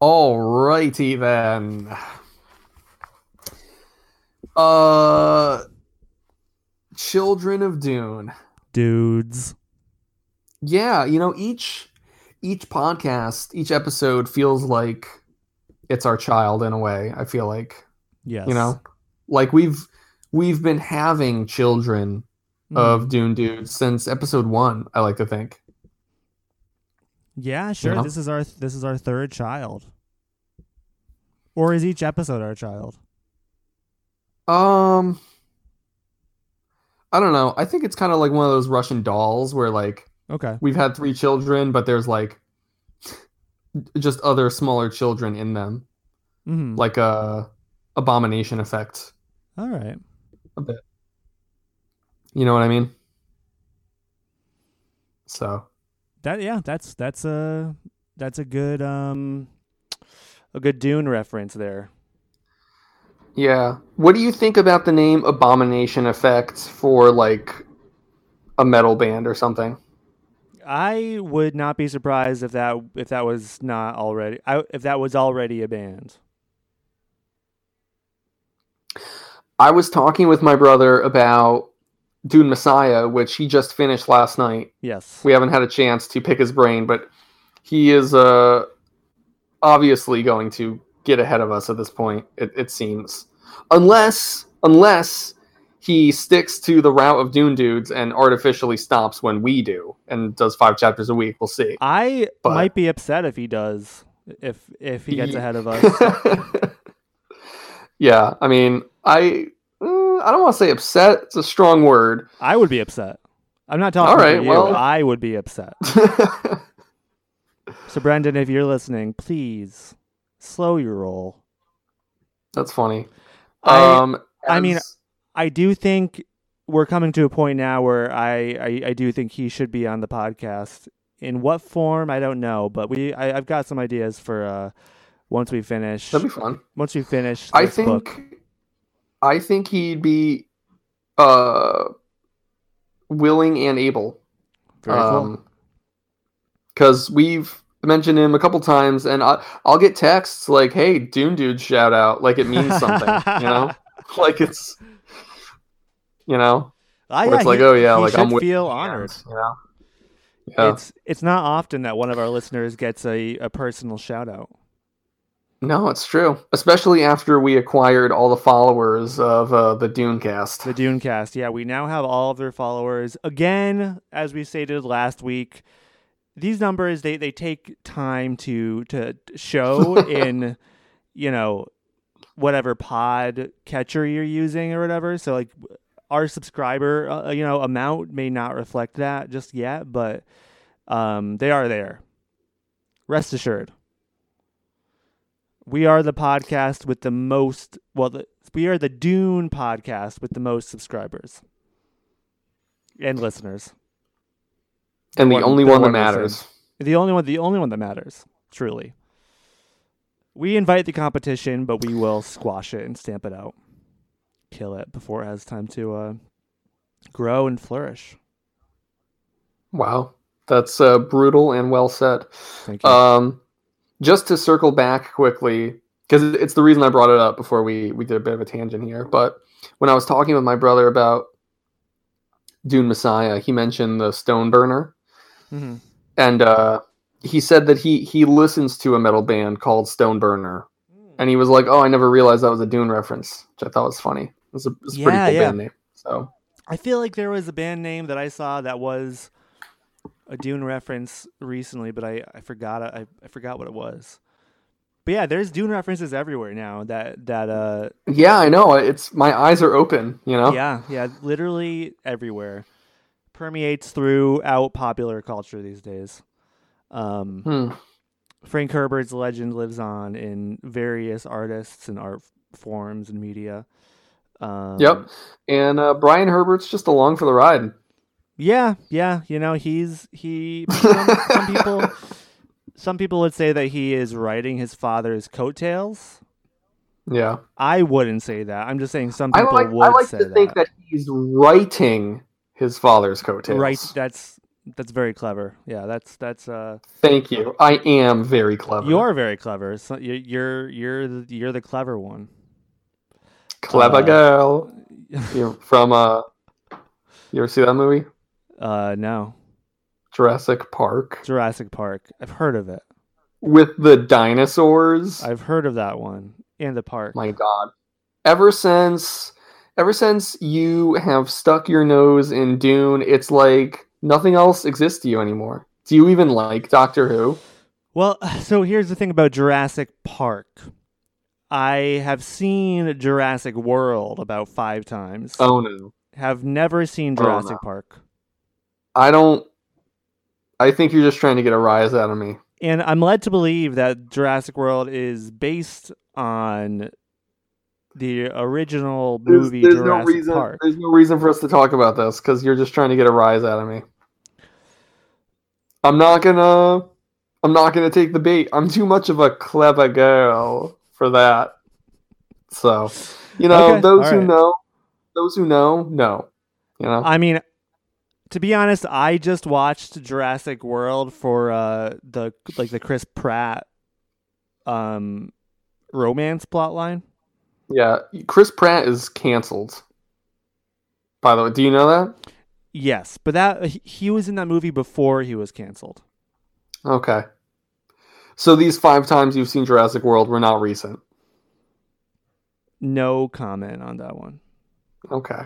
Alrighty then. Uh, Children of Dune. Dudes. Yeah, you know each each podcast, each episode feels like it's our child in a way. I feel like Yes. you know, like we've we've been having children of Mhm. Dune dudes since episode one. I like to think. Yeah, sure. know? This is our this is our third child. Or is each episode our child? Um, I don't know. I think it's kind of like one of those Russian dolls where like Okay. we've had three children, but there's like just other smaller children in them, hmm like a abomination effect. All right. A bit. You know what I mean? So That yeah, that's that's a that's a good um a good Dune reference there. yeah. What do you think about the name Abomination Effects for like a metal band or something? I would not be surprised if that if that was not already I, if that was already a band. I was talking with my brother about Dune Messiah, which he just finished last night. Yes. We haven't had a chance to pick his brain, but he is uh, obviously going to get ahead of us at this point. It, it seems, unless unless he sticks to the route of Dune dudes and artificially stops when we do and does five chapters a week. We'll see. I But- might be upset if he does if if he gets Ye- ahead of us. yeah, I mean, I I don't want to say upset. It's a strong word. I would be upset. I'm not talking All right, you. well- I would be upset. So Brendan, if you're listening, please slow your roll. That's funny. I- um, I mean, I do think we're coming to a point now where I, I, I do think he should be on the podcast. In what form, I don't know, but we I, I've got some ideas for uh, once we finish. that'd be fun. Once we finish, I think book. I think he'd be uh willing and able. Very cool. Because we've mentioned him a couple times, and I, I'll get texts like, "Hey, Dune Dude, shout out!" Like it means something, you know? Like it's, you know, where yeah, it's like, he- "Oh yeah, like I'm feel honored. you know? Yeah. It's it's not often that one of our listeners gets a, a personal shout out. No, it's true. Especially after we acquired all the followers of uh, the Dune cast. The Dunecast. Yeah, we now have all of their followers. Again, as we stated last week, these numbers they, they take time to to show in you know whatever pod catcher you're using or whatever. So like our subscriber uh, you know amount may not reflect that just yet, but um they are there. Rest assured. We are the podcast with the most well the, we are the Dune podcast with the most subscribers and listeners. and the one- only the one that one we matters. The only one the only one that matters, truly. We invite the competition, but we will squash it and stamp it out. Kill it before it has time to uh, grow and flourish. Wow, that's uh, brutal and well said. Thank you. Um, just to circle back quickly, because it's the reason I brought it up before we we did a bit of a tangent here. But when I was talking with my brother about Dune Messiah, he mentioned the Stone Burner, Mhm. and uh, he said that he he listens to a metal band called Stone Burner, and he was like, "Oh, I never realized that was a Dune reference," which I thought was funny. It's a, it's a pretty cool yeah. band name. So I feel like there was a band name that I saw that was a Dune reference recently, but I, I forgot I, I forgot what it was. But yeah, there's Dune references everywhere now. That that uh yeah, I know. It's my eyes are open. You know. yeah yeah literally everywhere permeates throughout popular culture these days. Um, Hmm. Frank Herbert's legend lives on in various artists and art forms and media. Um, Yep. And uh, Brian Herbert's just along for the ride. Yeah, yeah. You know, he's he. Some, some people, some people would say that he is riding his father's coattails. Yeah. I wouldn't say that. I'm just saying some I people like would I like say to that. think that he's writing his father's coattails. Right. That's That's very clever. Yeah, that's that's uh. Thank you. I am very clever. You are very clever. So you- you're you're the, you're the clever one. clever uh, girl. You're from uh. You ever see that movie, Uh, no, Jurassic Park, Jurassic Park. I've heard of it. with the dinosaurs? I've heard of that one in the park. My God. Ever since, ever since you have stuck your nose in Dune, it's like nothing else exists to you anymore. Do you even like Doctor Who? Well, so here's the thing about Jurassic Park. I have seen Jurassic World about five times. Oh no. Have never seen Oh, Jurassic no. Park. I don't. I think you're just trying to get a rise out of me. And I'm led to believe that Jurassic World is based on the original There's, movie there's Jurassic no reason. Park. There's no reason for us to talk about this because you're just trying to get a rise out of me. I'm not gonna. I'm not gonna take the bait. I'm too much of a clever girl for that. So, you know, Okay, those who alright. know, those who know, know. You know. I mean, to be honest, I just watched Jurassic World for uh the like the Chris Pratt um romance plotline. yeah, Chris Pratt is canceled. By the way, do you know that? Yes, but that he- he was in that movie before he was canceled. Okay. So these five times you've seen Jurassic World were not recent. No comment on that one. Okay.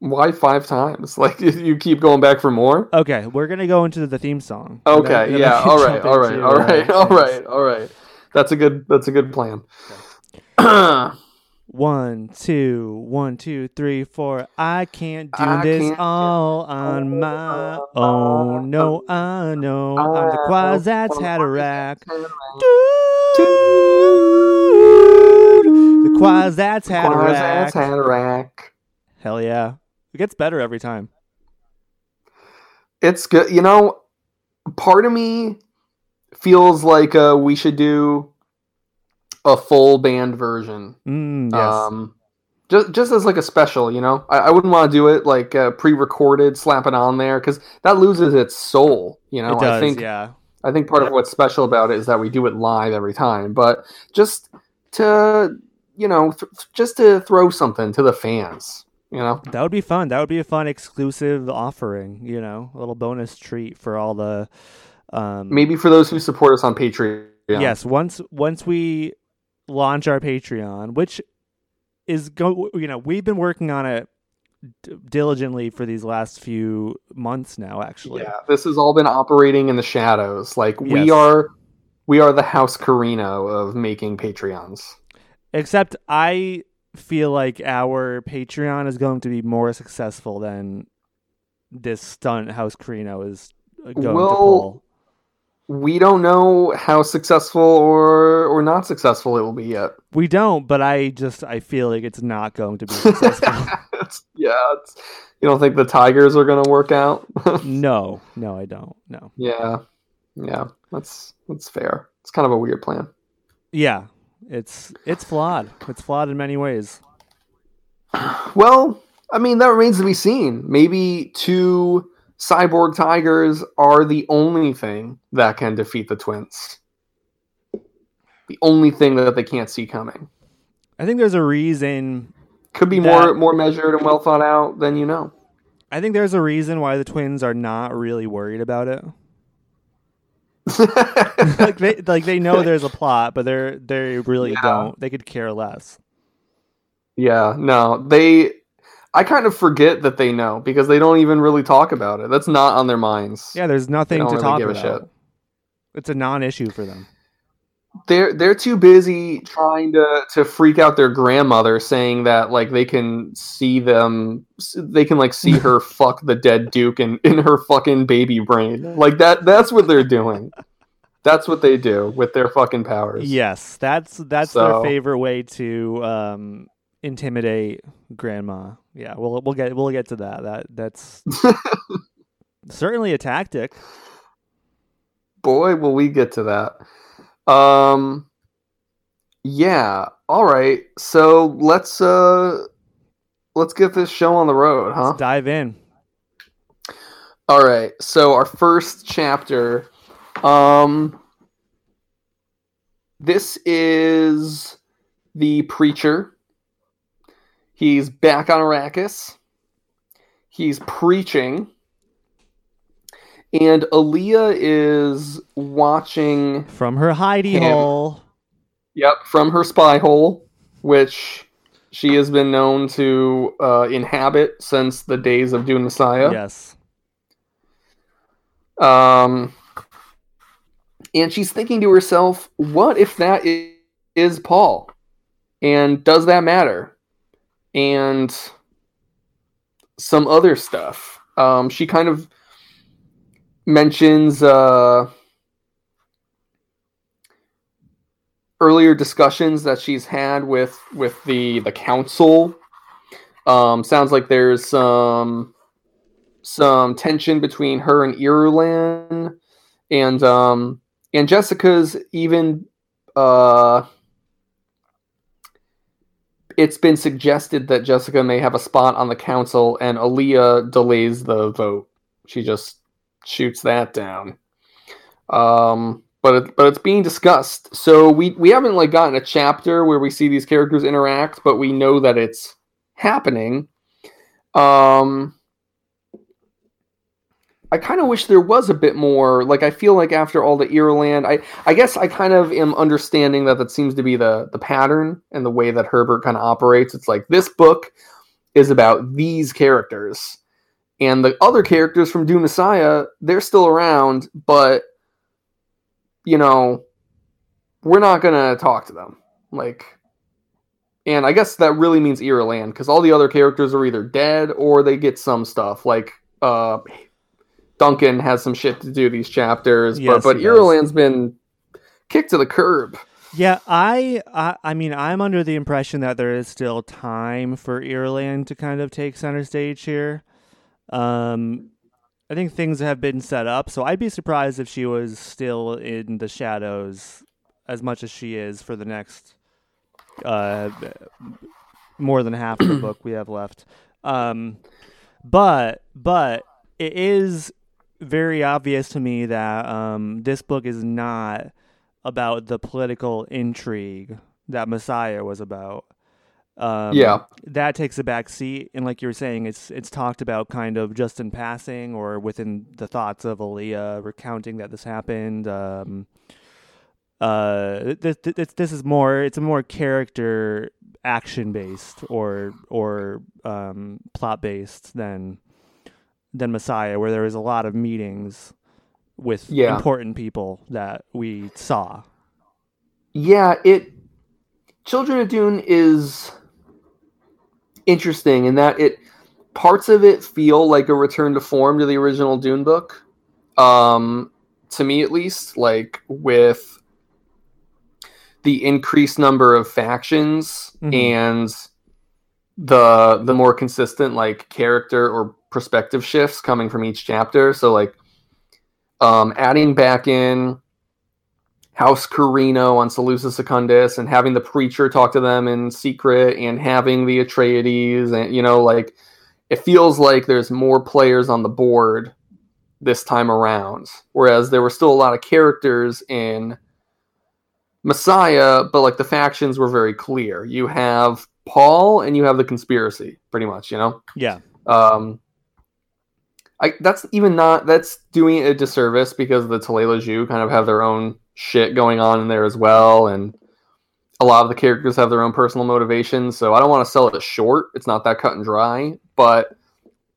Why five times? Like you keep going back for more? Okay, we're gonna go into the theme song. Okay, then yeah, all right, all right, all right, all right, all right. That's a good that's a good plan. One, two, one, two, three, four. I can't do I this can't all this on my own. No, I know I'm the I Kwisatz Haderach. Kwisatz The Kwisatz Kwisatz Haderach. Haderach. Hell yeah. It gets better every time. It's good. You know, part of me feels like uh, we should do a full band version. Mm, yes. Um, just just as like a special, you know. I, I wouldn't want to do it like uh, pre-recorded, slap it on there because that loses its soul. You know, it does, I think yeah. I think part of what's special about it is that we do it live every time. But just to you know, th- just to throw something to the fans, you know. That would be fun. That would be a fun exclusive offering, you know, a little bonus treat for all the um Maybe for those who support us on Patreon. Yes, once once we launch our Patreon, which is go you know, we've been working on it d- diligently for these last few months now actually. Yeah, this has all been operating in the shadows. Like we Yes. are, we are the House Corrino of making Patreons. Except I feel like our Patreon is going to be more successful than this stunt House Corrino is uh, going to Well, pull. We don't know how successful or or not successful it will be yet. We don't, but I just I feel like it's not going to be successful. It's- yeah, it's, you don't think the Tigers are going to work out? no, no, I don't. No. yeah, yeah, that's that's fair. It's kind of a weird plan. Yeah, it's it's flawed. It's flawed in many ways. Well, I mean that remains to be seen. Maybe two cyborg tigers are the only thing that can defeat the twins. The only thing that they can't see coming. I think there's a reason. Could be That- more more measured and well thought out than you know. I think there's a reason why the twins are not really worried about it. Like they like they know there's a plot, but they're they really Yeah. don't. They could care less. yeah, no, they. I kind of forget that they know because they don't even really talk about it. That's not on their minds. Yeah, there's nothing to really talk give a about. shit. It's a non-issue for them. They're they're too busy trying to to freak out their grandmother saying that like they can see them they can like see her fuck the dead duke in in her fucking baby brain like that that's what they're doing that's what they do with their fucking powers Yes, that's that's So- their favorite way to um, intimidate grandma. Yeah, we'll we'll get we'll get to that. That that's certainly a tactic. boy will we get to that um yeah all right so let's uh let's get this show on the road huh Let's dive in. All right. So our first chapter um this is the preacher. He's back on Arrakis. He's preaching. And Alia is watching From her hidey Him. hole. Yep, from her spy hole, which she has been known to uh, inhabit since the days of Dune Messiah. Yes. Um, and she's thinking to herself, what if that is, is Paul? And does that matter? And some other stuff. Um, she kind of mentions uh, earlier discussions that she's had with with the the council. Um, sounds like there's some some tension between her and Irulan, and um, and Jessica's even uh, it's been suggested that Jessica may have a spot on the council, and Alia delays the vote. She just shoots that down. Um, but it, but it's being discussed. So we we haven't like gotten a chapter where we see these characters interact, but we know that it's happening. Um, I kind of wish there was a bit more. Like I feel like after all the Irulan, I I guess I kind of am understanding that that seems to be the the pattern and the way that Herbert kind of operates. It's like this book is about these characters, and the other characters from Dune Messiah they're still around, but you know we're not gonna talk to them. Like, and I guess that really means Irulan because all the other characters are either dead or they get some stuff. Like uh Duncan has some shit to do these chapters, Yes, but but. Irulan's been kicked to the curb. Yeah, I, I I mean I'm under the impression that there is still time for Irulan to kind of take center stage here. Um I think things have been set up, so I'd be surprised if she was still in the shadows as much as she is for the next uh more than half of the book we have left. Um but but it is very obvious to me that um this book is not about the political intrigue that Messiah was about. Um, Yeah. that takes a back seat, and like you were saying, it's it's talked about kind of just in passing or within the thoughts of Alia recounting that this happened. Um, uh, this, this this is more it's a more character action based or or um, plot based than than Messiah, where there was a lot of meetings with Yeah. important people that we saw. Yeah, it Children of Dune is interesting in that it parts of it feel like a return to form to the original Dune book. Um to me at least, like with the increased number of factions Mhm. and the the more consistent like character or perspective shifts coming from each chapter. So like um adding back in House Corrino on Salusa Secundus and having the preacher talk to them in secret and having the Atreides and you know like it feels like there's more players on the board this time around. Whereas there were still a lot of characters in Messiah but like the factions were very clear. You have Paul and you have the conspiracy pretty much you know? Yeah, um, I that's even not that's doing it a disservice because the Tleilaxu kind of have their own shit going on in there as well, and a lot of the characters have their own personal motivations. So I don't want to sell it as short. It's not that cut and dry, but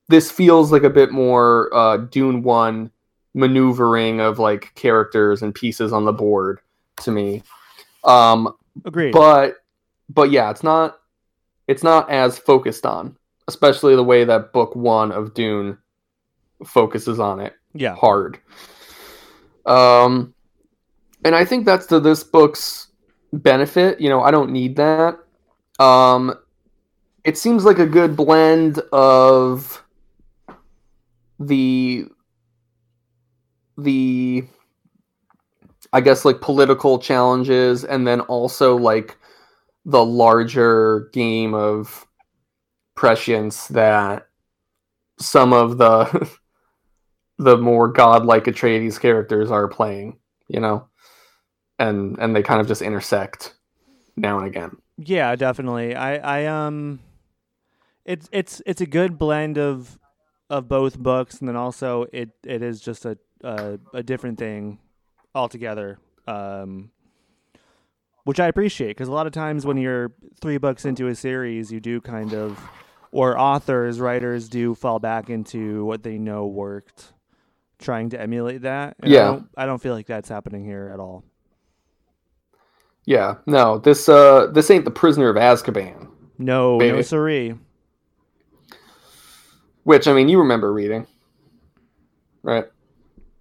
this feels like a bit more uh, Dune One maneuvering of like characters and pieces on the board to me. Um, agreed. but but yeah, it's not it's not as focused on, especially the way that book one of Dune focuses on it yeah, hard. Um, and I think that's to this book's benefit. You know, I don't need that. Um, it seems like a good blend of the the I guess like political challenges and then also like the larger game of prescience that some of the the more godlike Atreides characters are playing, you know, and and they kind of just intersect now and again. Yeah, definitely. I I um, it's it's it's a good blend of of both books, and then also it it is just a a, a different thing altogether. Um, which I appreciate because a lot of times when you're three books into a series, you do kind of, or authors, writers do fall back into what they know worked, trying to emulate that. And Yeah. I don't, I don't feel like that's happening here at all. Yeah, no, this uh this ain't the prisoner of Azkaban, No, no siree. which I mean you remember reading, right?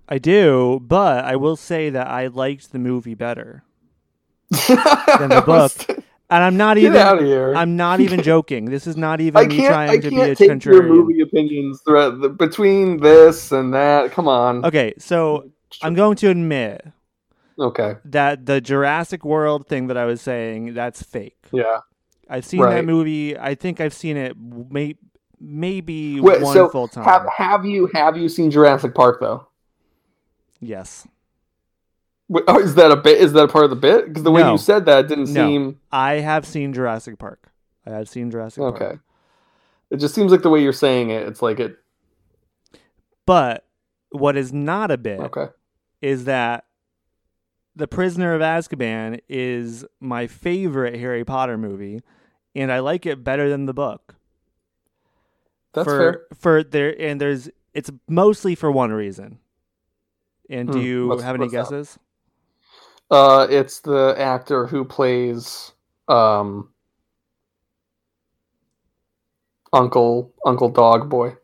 I do, but I will say that I liked the movie better. than the book. And I'm not even out of here. I'm not even joking. This is not even I me can't. trying I to be can't a take your movie opinions throughout the, between this and that. Come on. Okay, so I'm going to admit Okay. that the Jurassic World thing that I was saying that's fake. Yeah. I've seen Right. that movie. I think I've seen it may, maybe Wait, one so full time. have have you have you seen Jurassic Park though? yes, Wait, Oh, is that a bit? Is that a part of the bit? Because the way No. you said that didn't No. seem I have seen Jurassic Park. I have seen Jurassic Park. okay. It just seems like the way you're saying it. It's like it. But what is not a bit Okay. is that The Prisoner of Azkaban is my favorite Harry Potter movie, and I like it better than the book. That's for, fair. For there, and there's it's mostly for one reason. And do Hmm, you have any what's that? guesses? Uh, it's the actor who plays um Uncle Uncle Dog Boy.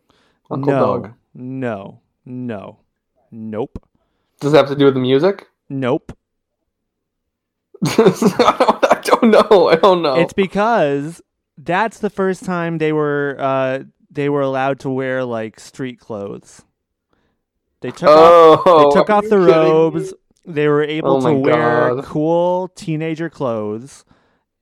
Uncle no, Dog. no, no, nope, Does it have to do with the music? nope. I, don't, I don't know. I don't know. It's because that's the first time they were uh, they were allowed to wear like street clothes. They took off oh, they took off the kidding me? robes. They were able Oh to wear God. cool teenager clothes,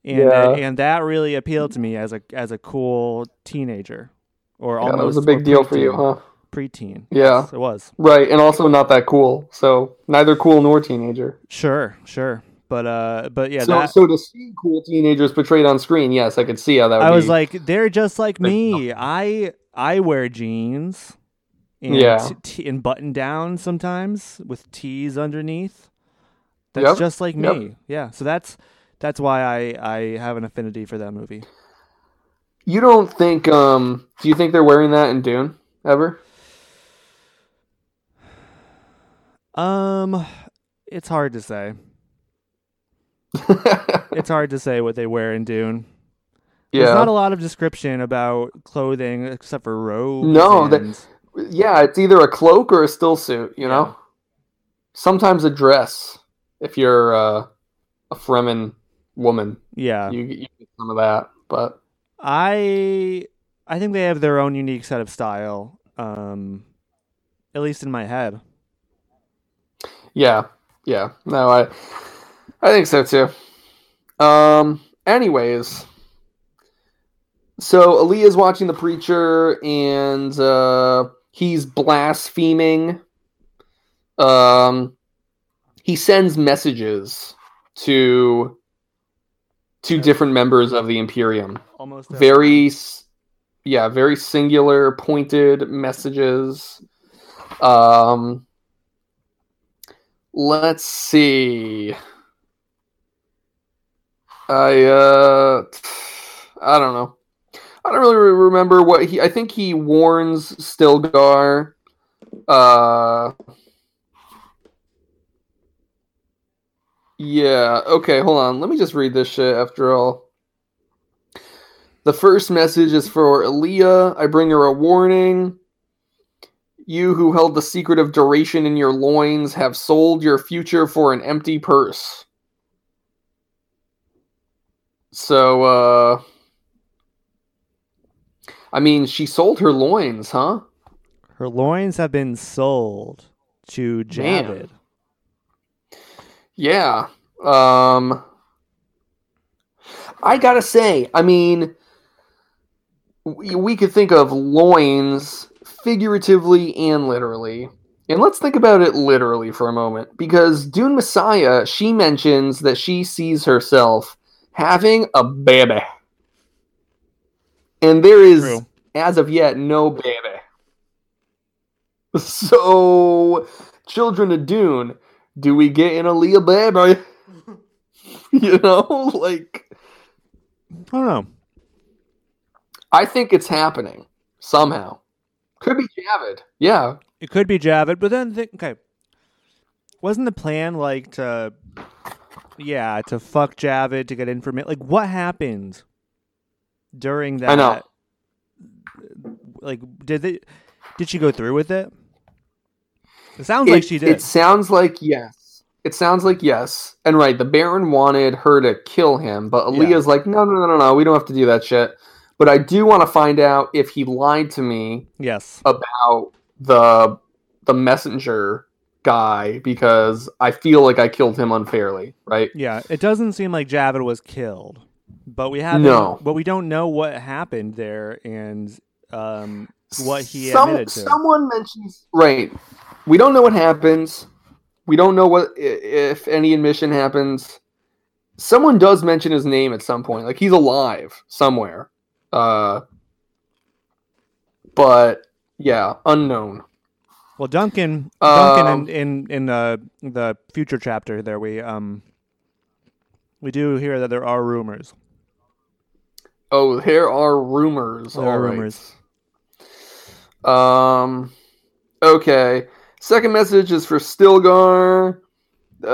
and Yeah. uh, and that really appealed to me as a as a cool teenager, or Yeah, almost that was a big deal for you, huh? Preteen. Yeah. Yes, it was. Right, and also not that cool. So neither cool nor teenager. Sure, sure, but uh, but yeah, so, that so to see cool teenagers portrayed on screen, yes, I could see how that. Would I was be- like, they're just like me. I I wear jeans. And Yeah. t- and button down sometimes with tees underneath. That's Yep, just like yep. me. Yeah. So that's that's why I I have an affinity for that movie. you don't think? Um, do you think they're wearing that in Dune ever? Um, it's hard to say. It's hard to say what they wear in Dune. There's yeah, not a lot of description about clothing except for robes. No, that- yeah. It's either a cloak or a still suit. You Yeah. know, sometimes a dress. If you're uh, a Fremen woman, yeah. you, you get some of that. But I I think they have their own unique set of style. Um, at least in my head. Yeah, yeah. No, I I think so too. Um anyways. So Ali is watching the preacher and uh he's blaspheming. Um he sends messages to to different members of the Imperium. Almost Very yeah, very singular pointed messages. Um let's see. I uh I don't know. I don't really remember what he I think he warns Stilgar uh Yeah, okay, hold on. Let me just read this shit after all. The first message is for Alia. I bring her a warning. You who held the secret of duration in your loins have sold your future for an empty purse. So, uh. I mean, she sold her loins, huh? Her loins have been sold to. Javid. Yeah. Um. I gotta say, I mean, we could think of loins figuratively and literally. And let's think about it literally for a moment, because Dune Messiah, she mentions that she sees herself having a baby. And there is, True. as of yet, no baby. So, children of Dune, do we get an Alia baby? you know, like, I don't know. I think it's happening somehow. Could be Javid. Yeah. It could be Javid, but then think, okay, wasn't the plan like to, yeah, to fuck Javid to get information? Like, what happened during that? I know. Like, did they? Did she go through with it? It sounds like she did. It sounds like yes. It sounds like yes. And right, the Baron wanted her to kill him, but Yeah. Alia's like, no, no, no, no, no, we don't have to do that shit. But I do want to find out if he lied to me yes. about the the messenger guy because I feel like I killed him unfairly, right? Yeah, it doesn't seem like Javid was killed, but we have No. but we don't know what happened there and um, what he Some- admitted to. Someone mentions right. We don't know what happens. We don't know what if any admission happens. Someone does mention his name at some point, like he's alive somewhere. Uh, but yeah, unknown. Well, Duncan, Duncan, Um, in in in the the future chapter there, we um we do hear that there are rumors. Oh, there are rumors. There are all right. rumors. Um. Okay. Second message is for Stilgar. Uh,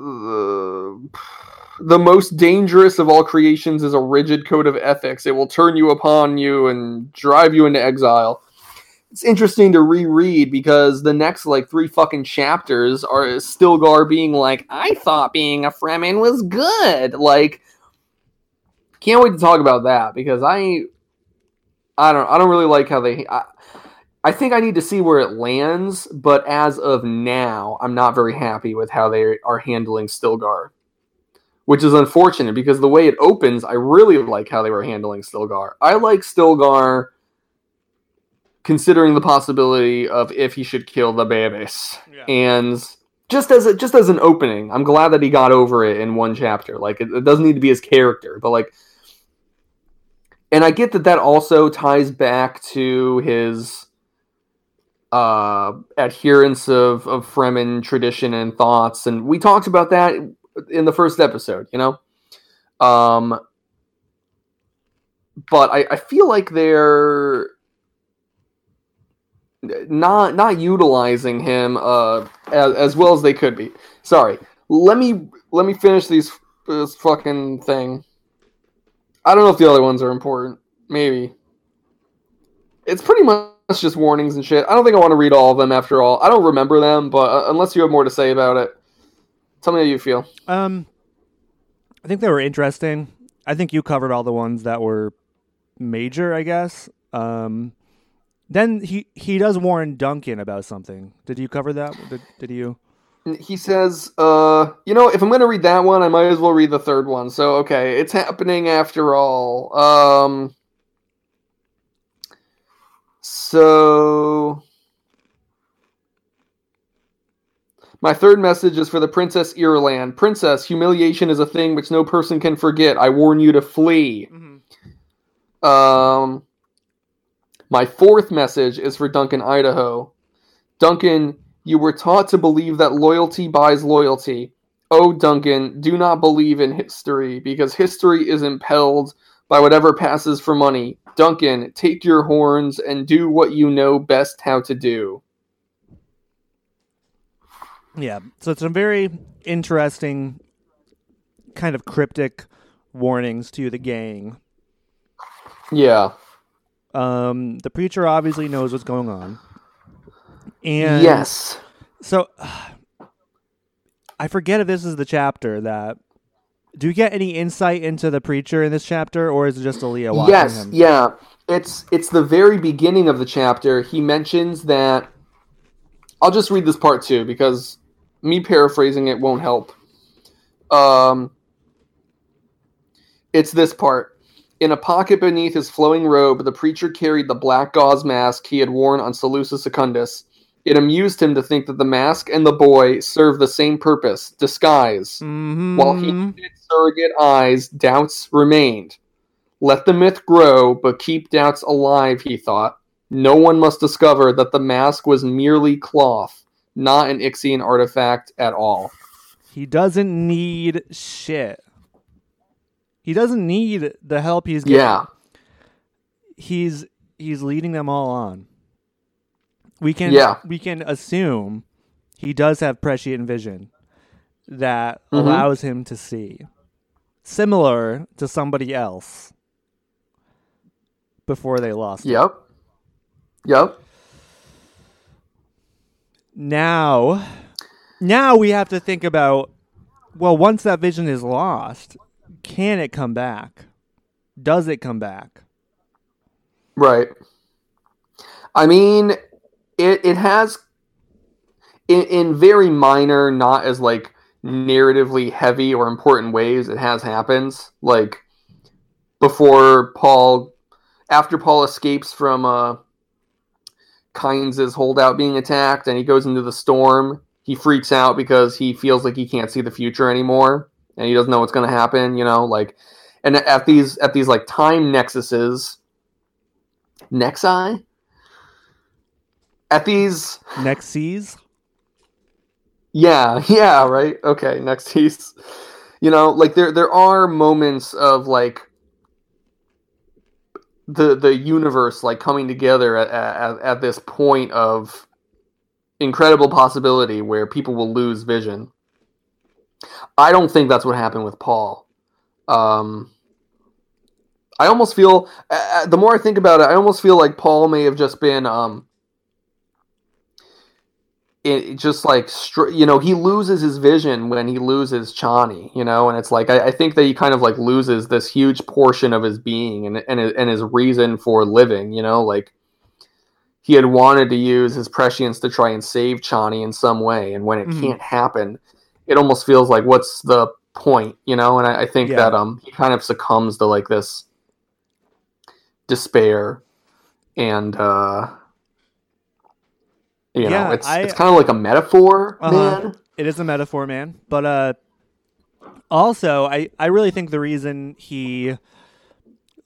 the, the most dangerous of all creations is a rigid code of ethics. It will turn you upon you and drive you into exile. It's interesting to reread because the next like three fucking chapters are Stilgar being like, "I thought being a Fremen was good." Like, can't wait to talk about that because I I don't I don't really like how they I, I think I need to see where it lands, but as of now, I'm not very happy with how they are handling Stilgar. Which is unfortunate because the way it opens, I really like how they were handling Stilgar. I like Stilgar considering the possibility of if he should kill the babies. And just as a, just as an opening, I'm glad that he got over it in one chapter. Like it, it doesn't need to be his character, but like and I get that that also ties back to his uh, adherence of, of Fremen tradition and thoughts, and we talked about that in the first episode, you know. Um, but I, I feel like they're not not utilizing him uh, as, as well as they could be. Sorry, let me let me finish these this fucking thing. I don't know if the other ones are important. Maybe. It's pretty much just warnings and shit. I don't think I want to read all of them after all. I don't remember them, but uh, unless you have more to say about it, tell me how you feel. Um, I think they were interesting. I think you covered all the ones that were major, I guess. Um, then he he does warn Duncan about something. Did you cover that? Did, did you? He says, uh, you know, if I'm going to read that one, I might as well read the third one. So, okay, it's happening after all. Um, so, my third message is for the Princess Irulan. Princess, humiliation is a thing which no person can forget. I warn you to flee. Um, my fourth message is for Duncan, Idaho. Duncan, you were taught to believe that loyalty buys loyalty. Oh, Duncan, do not believe in history because history is impelled by whatever passes for money. Duncan, take your horns and do what you know best how to do. Yeah. So it's some very interesting, kind of cryptic warnings to the gang. Yeah. Um, the preacher obviously knows what's going on. And yes. So I forget if this is the chapter that. Do you get any insight into the preacher in this chapter, or is it just Alia watching him? Yes, him? yeah. It's it's the very beginning of the chapter. He mentions that I'll just read this part too because me paraphrasing it won't help. Um it's this part. In a pocket beneath his flowing robe, the preacher carried the black gauze mask he had worn on Salusa Secundus. It amused him to think that the mask and the boy served the same purpose disguise. Mhm. While he needed surrogate eyes, doubts remained. Let the myth grow, but keep doubts alive, he thought. No one must discover that the mask was merely cloth, not an Ixian artifact at all. He doesn't need shit. He doesn't need the help he's getting. Yeah. He's he's leading them all on. We can Yeah. we can assume he does have prescient vision that Mhm. allows him to see. Similar to somebody else before they lost. it. Yep. Yep. Now now we have to think about well, once that vision is lost, can it come back? Does it come back? Right. I mean, it it has in, in very minor, not as like narratively heavy or important ways. It has happens like before Paul, after Paul escapes from uh, Kynes' holdout being attacked, and he goes into the storm. He freaks out because he feels like he can't see the future anymore, and he doesn't know what's going to happen. You know, like, and at these at these like time nexuses, nexi, at these Next seas? yeah, yeah, right. Okay, piece. You know, like there there are moments of like the the universe like coming together at, at, at this point of incredible possibility where people will lose vision. I don't think that's what happened with Paul. Um, I almost feel uh, the more I think about it, I almost feel like Paul may have just been um, it just like str- you know he loses his vision when he loses Chani, you know, and it's like I, I think that he kind of like loses this huge portion of his being and and and his reason for living, you know, like he had wanted to use his prescience to try and save Chani in some way, and when it Mhm. can't happen, it almost feels like what's the point, you know? And I, I think Yeah. that um he kind of succumbs to like this despair and uh you know Yeah, it's I- it's kind of like a metaphor Uh-huh. man It is a metaphor, man. But uh also I, I really think the reason he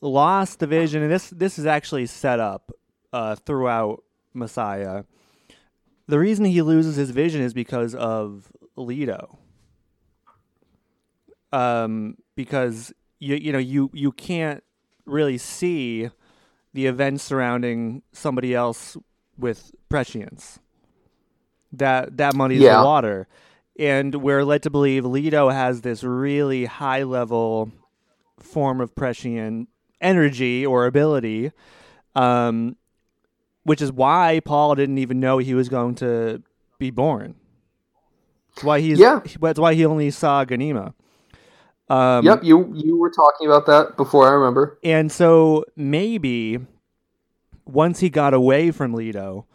lost the vision and this this is actually set up uh throughout Messiah. The reason he loses his vision is because of Leto. Um because you you know you you can't really see the events surrounding somebody else with prescience. That that muddies Yeah. the water. And we're led to believe Leto has this really high level form of prescient energy or ability. Um which is why Paul didn't even know he was going to be born. That's why he's Yeah. that's why he only saw Ghanima. Um, yep you you were talking about that before i remember and so maybe once he got away from Leto,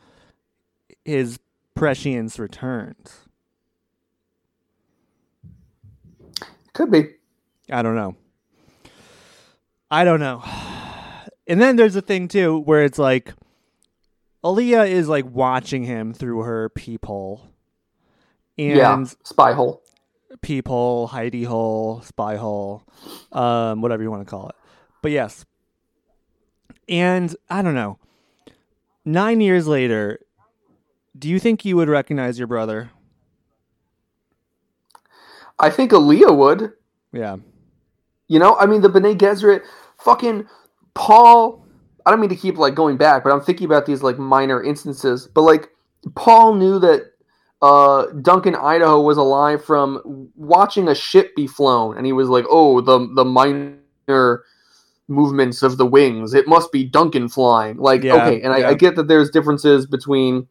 his prescience returned. could be I don't know. I don't know. And then there's a thing too where it's like Alia is like watching him through her peephole. And yeah spy hole peephole, hidey hole, spy hole, um, whatever you want to call it. But yes. And I don't know. Nine years later, do you think you would recognize your brother? i think Alia would Yeah. You know, I mean, the Bene Gesserit, fucking Paul. I don't mean to keep like going back, but I'm thinking about these like minor instances. But like, Paul knew that uh, Duncan, Idaho, was alive from watching a ship be flown, and he was like, "Oh, the the minor movements of the wings. It must be Duncan flying." Like, Yeah, okay, and I. I get that there's differences between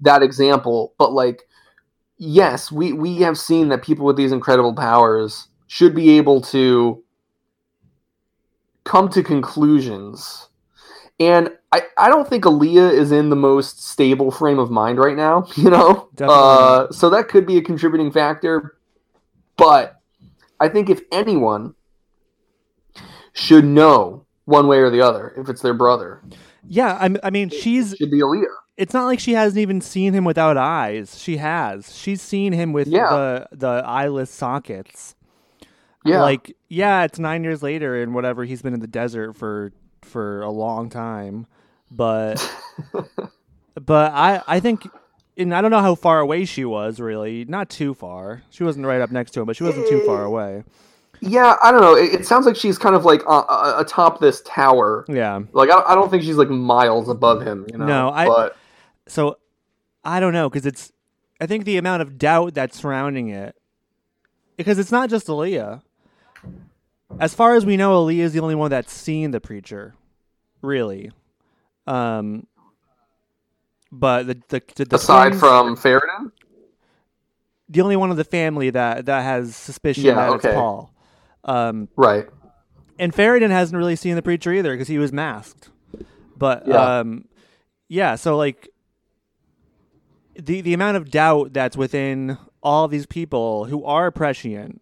that example, but like, yes, we we have seen that people with these incredible powers should be able to come to conclusions. And I, I don't think Alia is in the most stable frame of mind right now, you know? Uh, so that could be a contributing factor. But I think if anyone should know one way or the other if it's their brother. Yeah, I, I mean, she's. Should be Alia. It's not like she hasn't even seen him without eyes. She has. She's seen him with Yeah. the the eyeless sockets. Yeah. Like, yeah, it's nine years later and whatever. He's been in the desert for for a long time, but but I I think. And I don't know how far away she was, really. Not too far. She wasn't right up next to him, but she wasn't too far away. yeah, I don't know. It, it sounds like she's kind of like uh, uh, atop this tower. Yeah. Like I, I don't think she's like miles above him. You know. No, I- But So I don't know because it's I think the amount of doubt that's surrounding it because it's not just Alia. As far as we know, Alia is the only one that's seen the preacher, really. Um, but the the, the, the aside twins- from Farad'n, the only one of the family that that has suspicion Yeah, that okay. it's Paul. Um, right? and Farad'n hasn't really seen the preacher either because he was masked. But Yeah. um, yeah, so like the the amount of doubt that's within all these people who are prescient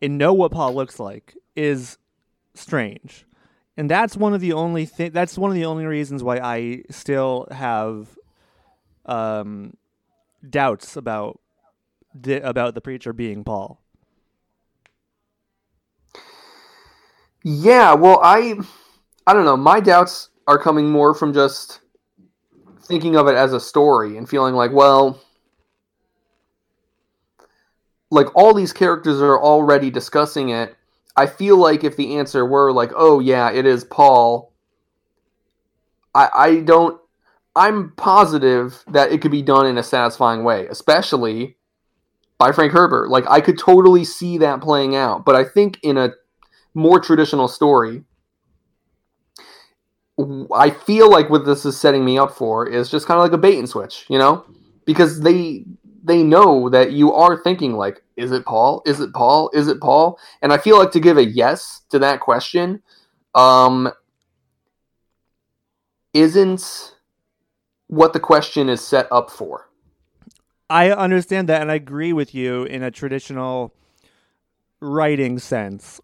and know what Paul looks like is strange, and that's one of the only thi- that's one of the only reasons why I still have um doubts about the about the preacher being Paul. Yeah, well, I, I don't know. My doubts are coming more from just thinking of it as a story and feeling like, well, like all these characters are already discussing it. I feel like if the answer were like, oh yeah, it is Paul, I, I don't. I'm positive that it could be done in a satisfying way, especially by Frank Herbert. Like I could totally see that playing out, but I think in a more traditional story. I feel like what this is setting me up for is just kind of like a bait and switch, you know, because they they know that you are thinking like, is it Paul? Is it Paul? Is it Paul? And I feel like to give a yes to that question, um, isn't what the question is set up for. I understand that, and I agree with you in a traditional writing sense.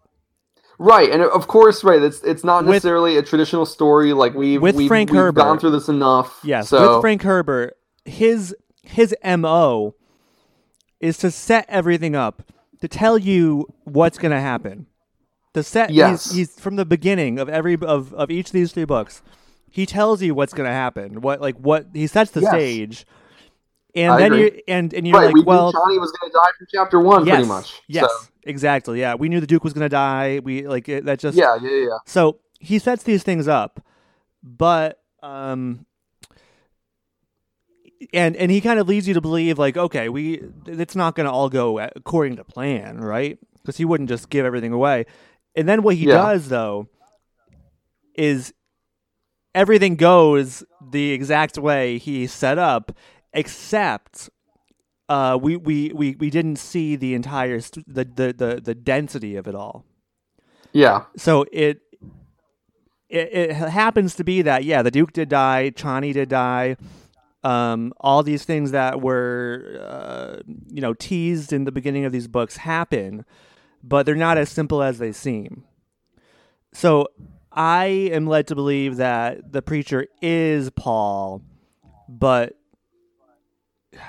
Right, and of course, right. It's it's not With- necessarily a traditional story. Like we've With we've, Frank we've Herbert. gone through this enough. Yes, so, with Frank Herbert, his his mo is to set everything up to tell you what's going to happen. The set, Yes. he's, he's from the beginning of every of, of each of these three books. He tells you what's going to happen. What like what he sets the Yes. stage, and I then agree. you and and you're right, like, we well, knew Chani was going to die from chapter one, yes, pretty much. yes, So, exactly, yeah. We knew the Duke was going to die. We like it, that just yeah, yeah, yeah. So he sets these things up, but um, and and he kind of leads you to believe like, okay, we it's not going to all go according to plan, right? Because he wouldn't just give everything away. And then what he Yeah. does though is everything goes the exact way he set up, except. Uh, we, we, we, we didn't see the entire st- the, the, the, the density of it all Yeah, so it, it it happens to be that yeah the duke did die chani did die um, all these things that were uh, you know teased in the beginning of these books happen but they're not as simple as they seem so i am led to believe that the preacher is paul but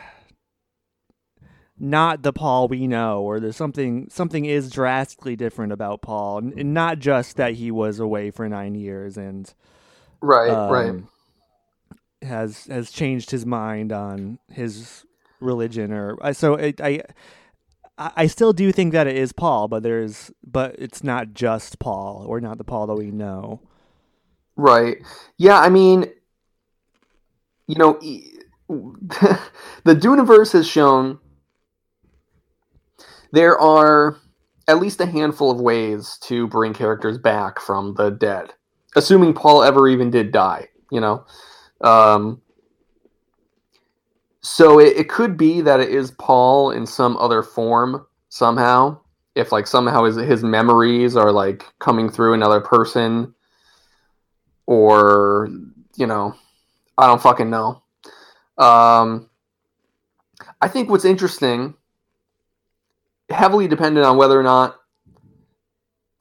not the Paul we know, or there's something something is drastically different about Paul, and not just that he was away for nine years and right, um, right. Has has changed his mind on his religion, or uh, so it, I I still do think that it is Paul, but there's but it's not just Paul, or not the Paul that we know. Right. Yeah, I mean, you know, the Duneverse has shown there are at least a handful of ways to bring characters back from the dead, assuming Paul ever even did die, you know? Um, so it, it could be that it is Paul in some other form somehow. If like somehow his his memories are like coming through another person, or you know, I don't fucking know. Um, I think what's interesting, heavily dependent on whether or not,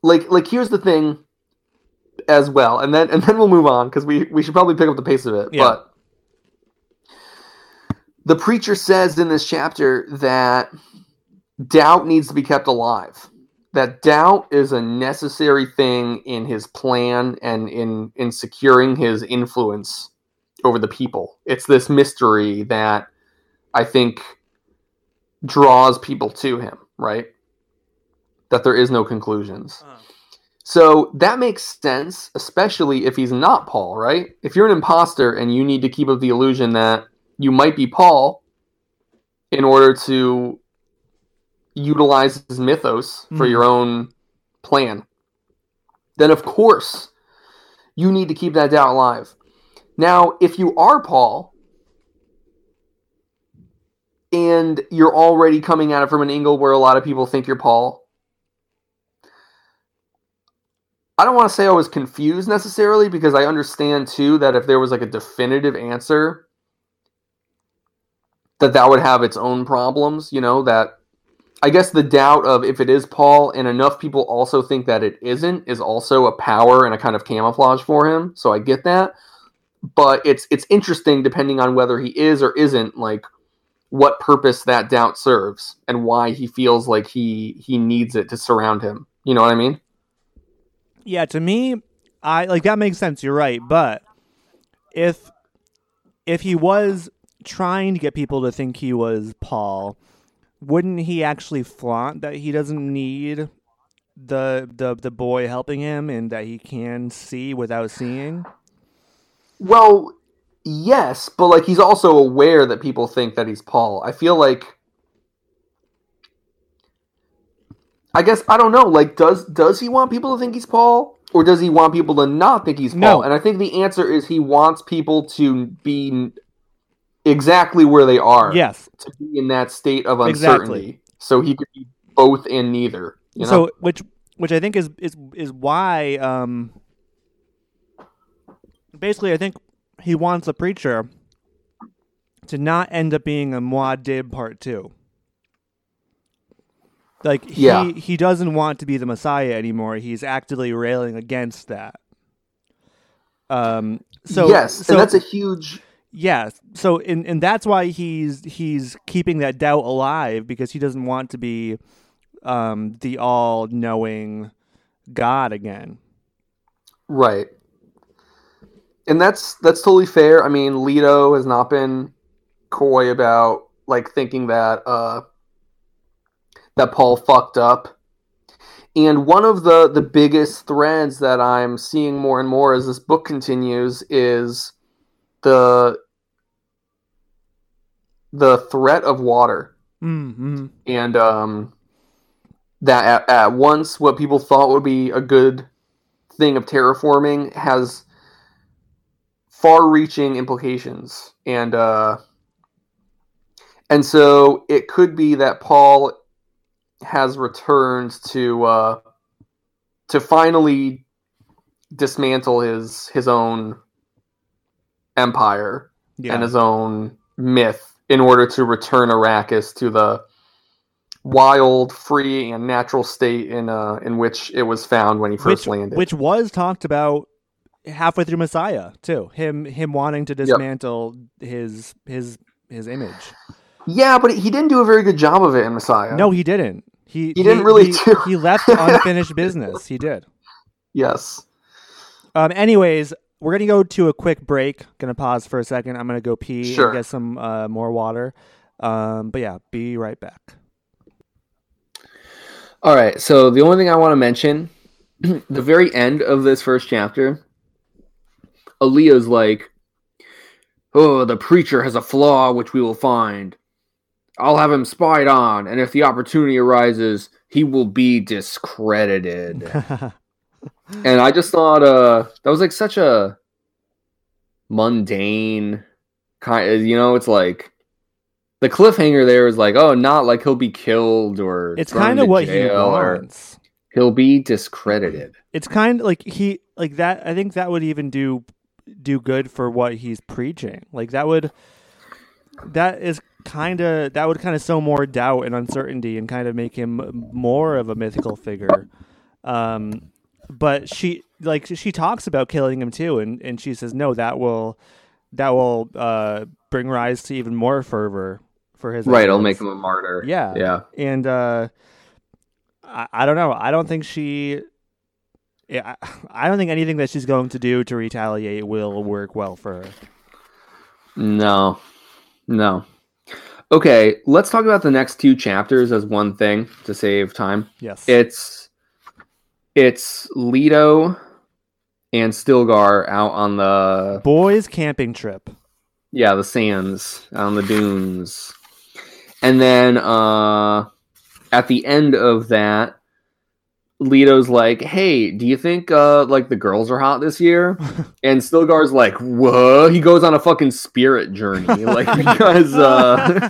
like, like here's the thing as well, and then and then we'll move on because we we should probably pick up the pace of it. Yeah. But the preacher says in this chapter that doubt needs to be kept alive. That doubt is a necessary thing in his plan and in in securing his influence over the people. It's this mystery that I think draws people to him, right? That there is no conclusions. So that makes sense, especially if he's not Paul, right? If you're an imposter and you need to keep up the illusion that you might be Paul in order to utilize his mythos for Mhm. your own plan, then of course you need to keep that doubt alive. Now, if you are Paul and you're already coming at it from an angle where a lot of people think you're Paul, I don't want to say I was confused necessarily because I understand too that if there was like a definitive answer, that that would have its own problems. You know that I guess the doubt of if it is Paul and enough people also think that it isn't is also a power and a kind of camouflage for him. So I get that, but it's it's interesting depending on whether he is or isn't like what purpose that doubt serves and why he feels like he he needs it to surround him. You know what I mean? Yeah, to me, I like that makes sense. You're right, but if if he was trying to get people to think he was Paul, wouldn't he actually flaunt that he doesn't need the the the boy helping him and that he can see without seeing? Well, yes, but like he's also aware that people think that he's Paul. I feel like I guess I don't know, like does does he want people to think he's Paul or does he want people to not think he's Paul? No. And I think the answer is he wants people to be exactly where they are. Yes. To be in that state of Exactly. uncertainty. So he could be both and neither. You know? So which which I think is is is why um basically I think he wants a preacher to not end up being a Muad'Dib part two. Like he Yeah. he doesn't want to be the Messiah anymore. He's actively railing against that. Um so yes, so and that's a huge yeah, so and and that's why he's he's keeping that doubt alive because he doesn't want to be um the all-knowing God again. Right. And that's that's totally fair. I mean, Leto has not been coy about like thinking that uh that Paul fucked up. And one of the the biggest threads that I'm seeing more and more as this book continues is the the threat of water Mm-hmm. and um, that at, at once what people thought would be a good thing of terraforming has far-reaching implications, and uh, and so it could be that Paul has returned to uh, to finally dismantle his his own empire Yeah. and his own myth in order to return Arrakis to the wild, free, and natural state in uh, in which it was found when he first which, landed. which was talked about halfway through Messiah too. Him him wanting to dismantle his his his image. Yeah, but he didn't do a very good job of it in Messiah. No, he didn't. He He didn't really he, do- he left unfinished business. He did. Yes. Um. Anyways, we're gonna go to a quick break. Gonna pause for a second. I'm gonna go pee Sure. and get some uh, more water. Um. But yeah, be right back. All right. So the only thing I want to mention, the very end of this first chapter, Alia's like, "Oh, the preacher has a flaw which we will find. I'll have him spied on, and if the opportunity arises, he will be discredited." and I just thought, uh, that was like such a mundane kind. Of, you know, it's like. The cliffhanger there is like, oh, not like he'll be killed or it's kind of what he wants. he'll be discredited. It's kind of like he like that. I think that would even do do good for what he's preaching. Like that would that is kind of that would kind of sow more doubt and uncertainty and kind of make him more of a mythical figure. Um, but she like she talks about killing him too, and and she says no, that will that will uh, bring rise to even more fervor for his right. It'll make him a martyr. Yeah. Yeah. and uh, I, I don't know. I don't think she. Yeah, I I don't think anything that she's going to do to retaliate will work well for her. No. No. Okay, let's talk about the next two chapters as one thing to save time. Yes. It's it's Leto and Stilgar out on the Boys camping trip. yeah, the sands, on the dunes. And then uh at the end of that Leto's like, "Hey, do you think uh like the girls are hot this year?" and Stilgar's like, "Whoa!" He goes on a fucking spirit journey, like because uh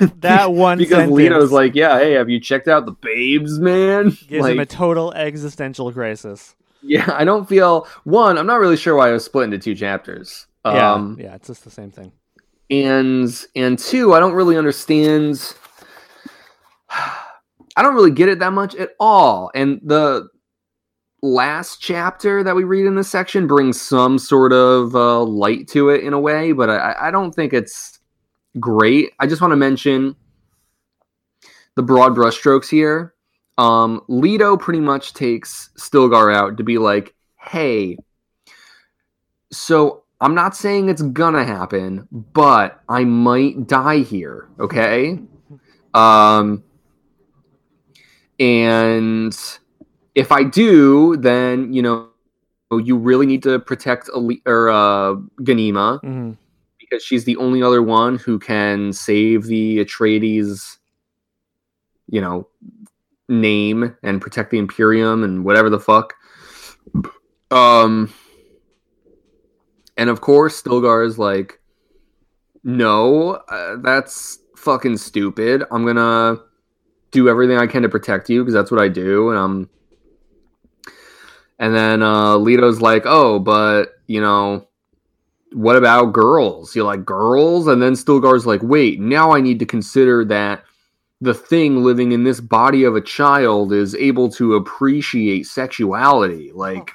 that one because sentence Leto's like, "Yeah, hey, have you checked out the babes, man?" gives like, him a total existential crisis. yeah, I don't feel one. I'm not really sure why it was split into two chapters. Yeah, Um, yeah, it's just the same thing. and and two, I don't really understand. I don't really get it that much at all. And the last chapter that we read in this section brings some sort of uh, light to it in a way, but I, I don't think it's great. I just want to mention the broad brushstrokes here. Um, Leto pretty much takes Stilgar out to be like, hey, so I'm not saying it's gonna happen, but I might die here, okay? Um, and if I do, then you know you really need to protect Ali- or uh, Ghanima hmm because she's the only other one who can save the Atreides, you know, name and protect the Imperium and whatever the fuck. Um, and of course, Stilgar is like, no, uh, that's fucking stupid. I'm gonna do everything I can to protect you because that's what I do, and I'm. And then uh, Leto's like, oh, but you know, what about girls? You like girls? And then Stilgar's like, wait, now I need to consider that the thing living in this body of a child is able to appreciate sexuality. Like,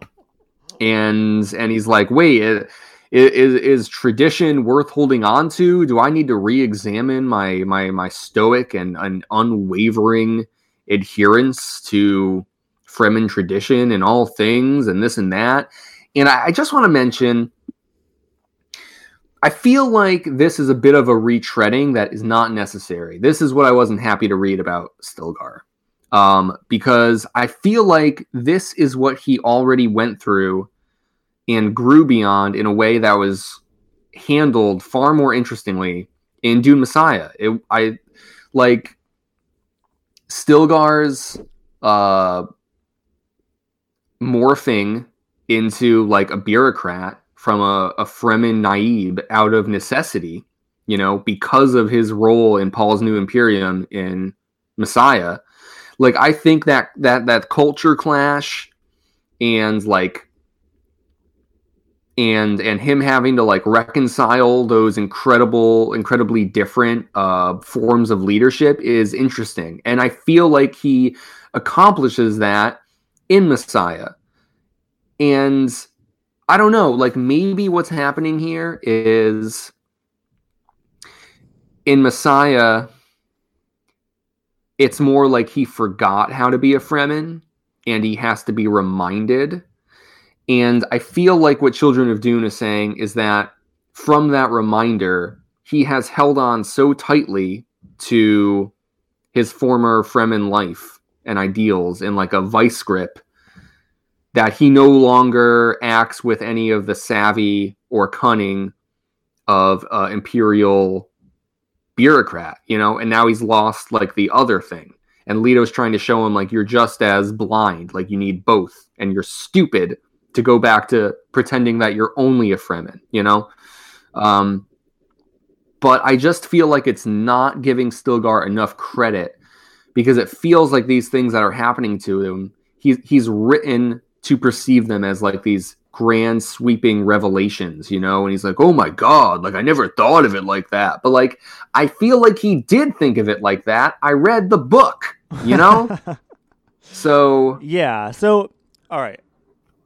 and and he's like, wait, i- is is tradition worth holding on to? Do I need to re-examine my my my stoic and an unwavering adherence to Fremen tradition and all things and this and that? And I, I just want to mention I feel like this is a bit of a retreading that is not necessary. This is what I wasn't happy to read about Stilgar. Um, because I feel like this is what he already went through and grew beyond in a way that was handled far more interestingly in Dune Messiah. It, I like Stilgar's uh, morphing into like a bureaucrat from a, a Fremen naib out of necessity, you know, because of his role in Paul's New Imperium in Messiah. Like I think that that that culture clash and like and and him having to like reconcile those incredible incredibly different uh forms of leadership is interesting and i feel like he accomplishes that in messiah and I don't know, like maybe what's happening here is in Messiah, it's more like he forgot how to be a Fremen and he has to be reminded. And I feel like what Children of Dune is saying is that from that reminder, he has held on so tightly to his former Fremen life and ideals in like a vice grip that he no longer acts with any of the savvy or cunning of uh, imperial bureaucrat, you know, and now he's lost like the other thing. And Leto's trying to show him like you're just as blind, like you need both, and you're stupid to go back to pretending that you're only a Fremen, you know. Um, but I just feel like it's not giving Stilgar enough credit because it feels like these things that are happening to him, he's he's written to perceive them as like these grand sweeping revelations, you know, and he's like, "Oh my god, like I never thought of it like that." But like I feel like he did think of it like that. I read the book, you know? so, yeah. So, all right.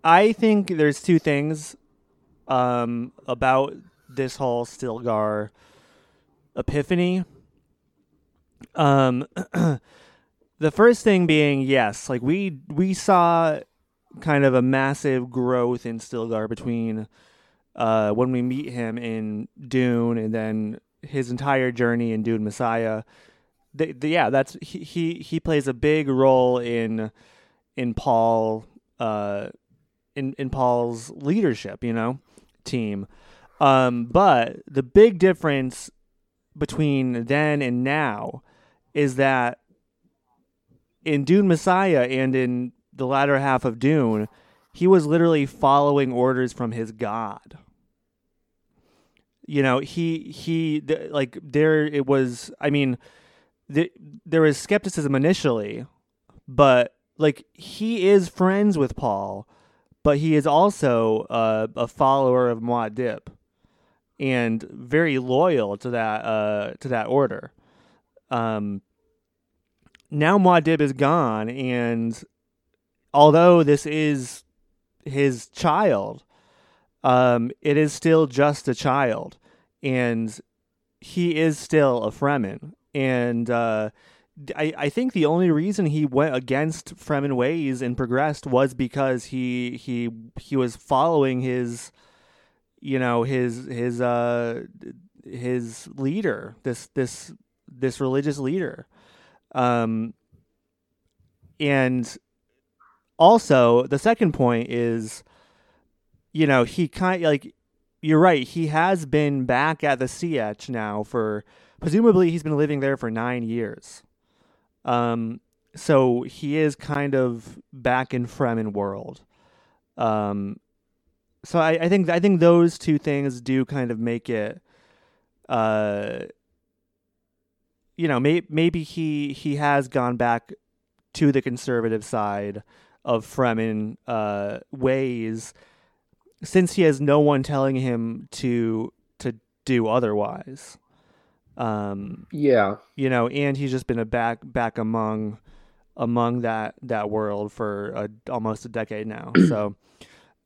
I think there's two things um, about this whole Stilgar epiphany. Um, the first thing being yes, like we we saw kind of a massive growth in Stilgar between uh, when we meet him in Dune and then his entire journey in Dune Messiah. The, the, yeah, that's he, he he plays a big role in in Paul uh, in in Paul's leadership, you know, team. Um, but the big difference between then and now is that in Dune Messiah and in the latter half of Dune, he was literally following orders from his god. You know, he he like there it was. I mean, the, there was skepticism initially, but like he is friends with Paul, but he is also uh, a follower of Muad'Dib, and very loyal to that uh, to that order. Um, now Muad'Dib is gone, and although this is his child, um, it is still just a child, and he is still a Fremen. And uh, I, I think the only reason he went against Fremen ways and progressed was because he he he was following his, you know, his his uh his leader, this this this religious leader, um, and also the second point is you know he kind like you're right he has been back at the Sietch now for presumably he's been living there for nine years um so he is kind of back in Fremen world um so I, I think I think those two things do kind of make it uh you know may, maybe he he has gone back to the conservative side of Fremen uh, ways, since he has no one telling him to to do otherwise. Um, yeah, you know, and he's just been a back back among among that that world for a, almost a decade now. So,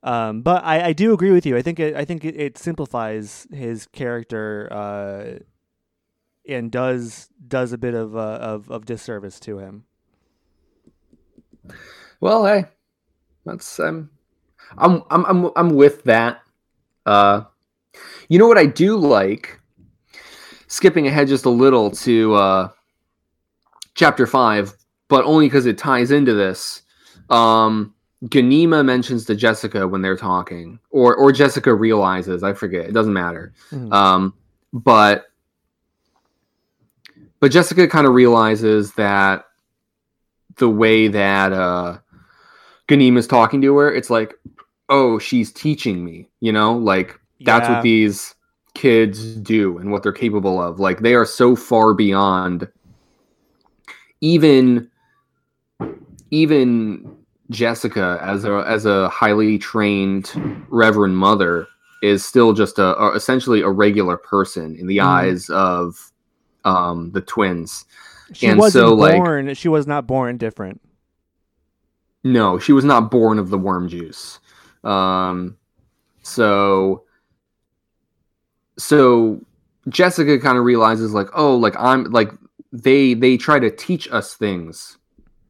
um, but I, I do agree with you. I think it, I think it, it simplifies his character uh, and does does a bit of uh, of of disservice to him. Well, hey, that's um, I'm I'm I'm I'm with that. Uh, you know what I do like? Skipping ahead just a little to uh, chapter five, but only because it ties into this. Um, Ghanima mentions to Jessica when they're talking, or or Jessica realizes. I forget. It doesn't matter. Mm-hmm. Um, but but Jessica kind of realizes that the way that uh, is talking to her, it's like, oh, she's teaching me, you know, like that's yeah. what these kids do and what they're capable of. Like they are so far beyond even even Jessica as a as a highly trained reverend mother is still just a, a essentially a regular person in the mm. eyes of um the twins. She and wasn't so, born. Like, she was not born different. No, she was not born of the worm juice. Um, so, so Jessica kind of realizes like, oh, like I'm like they they try to teach us things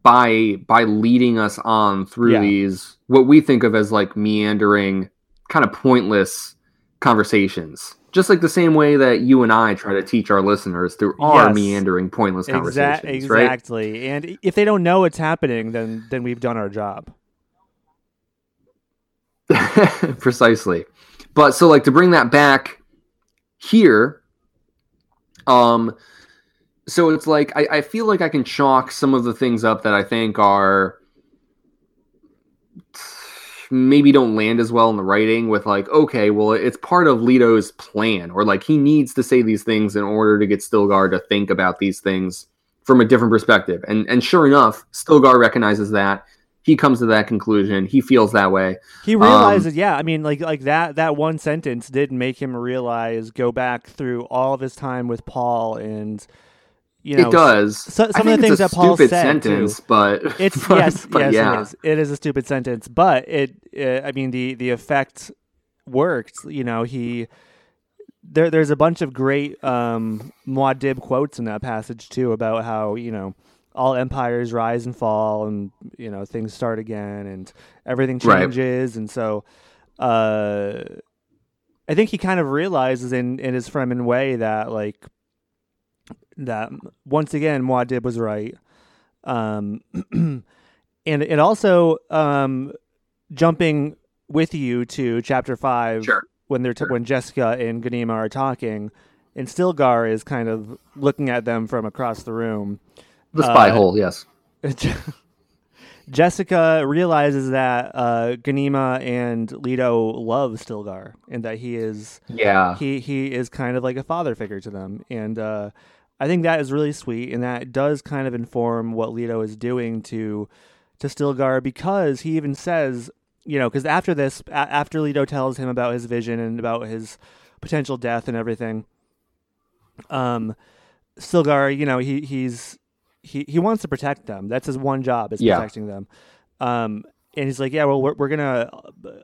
by by leading us on through yeah. these what we think of as like meandering, kind of pointless conversations just like the same way that you and I try to teach our listeners through our yes. meandering, pointless conversations. Exa- exactly. Right? And if they don't know what's happening, then then we've done our job. Precisely. But so like to bring that back here, um so it's like I, I feel like I can chalk some of the things up that I think are maybe don't land as well in the writing with like okay well it's part of leto's plan or like he needs to say these things in order to get stilgar to think about these things from a different perspective. And and sure enough stilgar recognizes that he comes to that conclusion he feels that way he realizes um, yeah i mean like like that that one sentence did make him realize go back through all of his time with paul and you know it does. so- some of the things that Paul said, too. but It's but- yes, but yes, yeah. it is. It is a stupid sentence, but it. Uh, I mean, the the effect worked. You know, he there. There's a bunch of great um, Muad'Dib quotes in that passage too about how you know all empires rise and fall, and you know things start again, and everything Right. changes, and so. Uh, I think he kind of realizes in in his Fremen way that like that once again Muad'Dib was right. Um, and it also um, jumping with you to chapter five Sure. when they're t- Sure. when Jessica and Ghanima are talking, and Stilgar is kind of looking at them from across the room. The spy uh, hole, yes. Jessica realizes that uh, Ghanima and Leto love Stilgar and that he is Yeah. he he is kind of like a father figure to them, and uh, I think that is really sweet, and that does kind of inform what Leto is doing to to Stilgar because he even says, you know, because after this, a- after Leto tells him about his vision and about his potential death and everything, um, Stilgar, you know, he he's he he wants to protect them. That's his one job is Yeah. protecting them. Um, and he's like, yeah, well, we're, we're gonna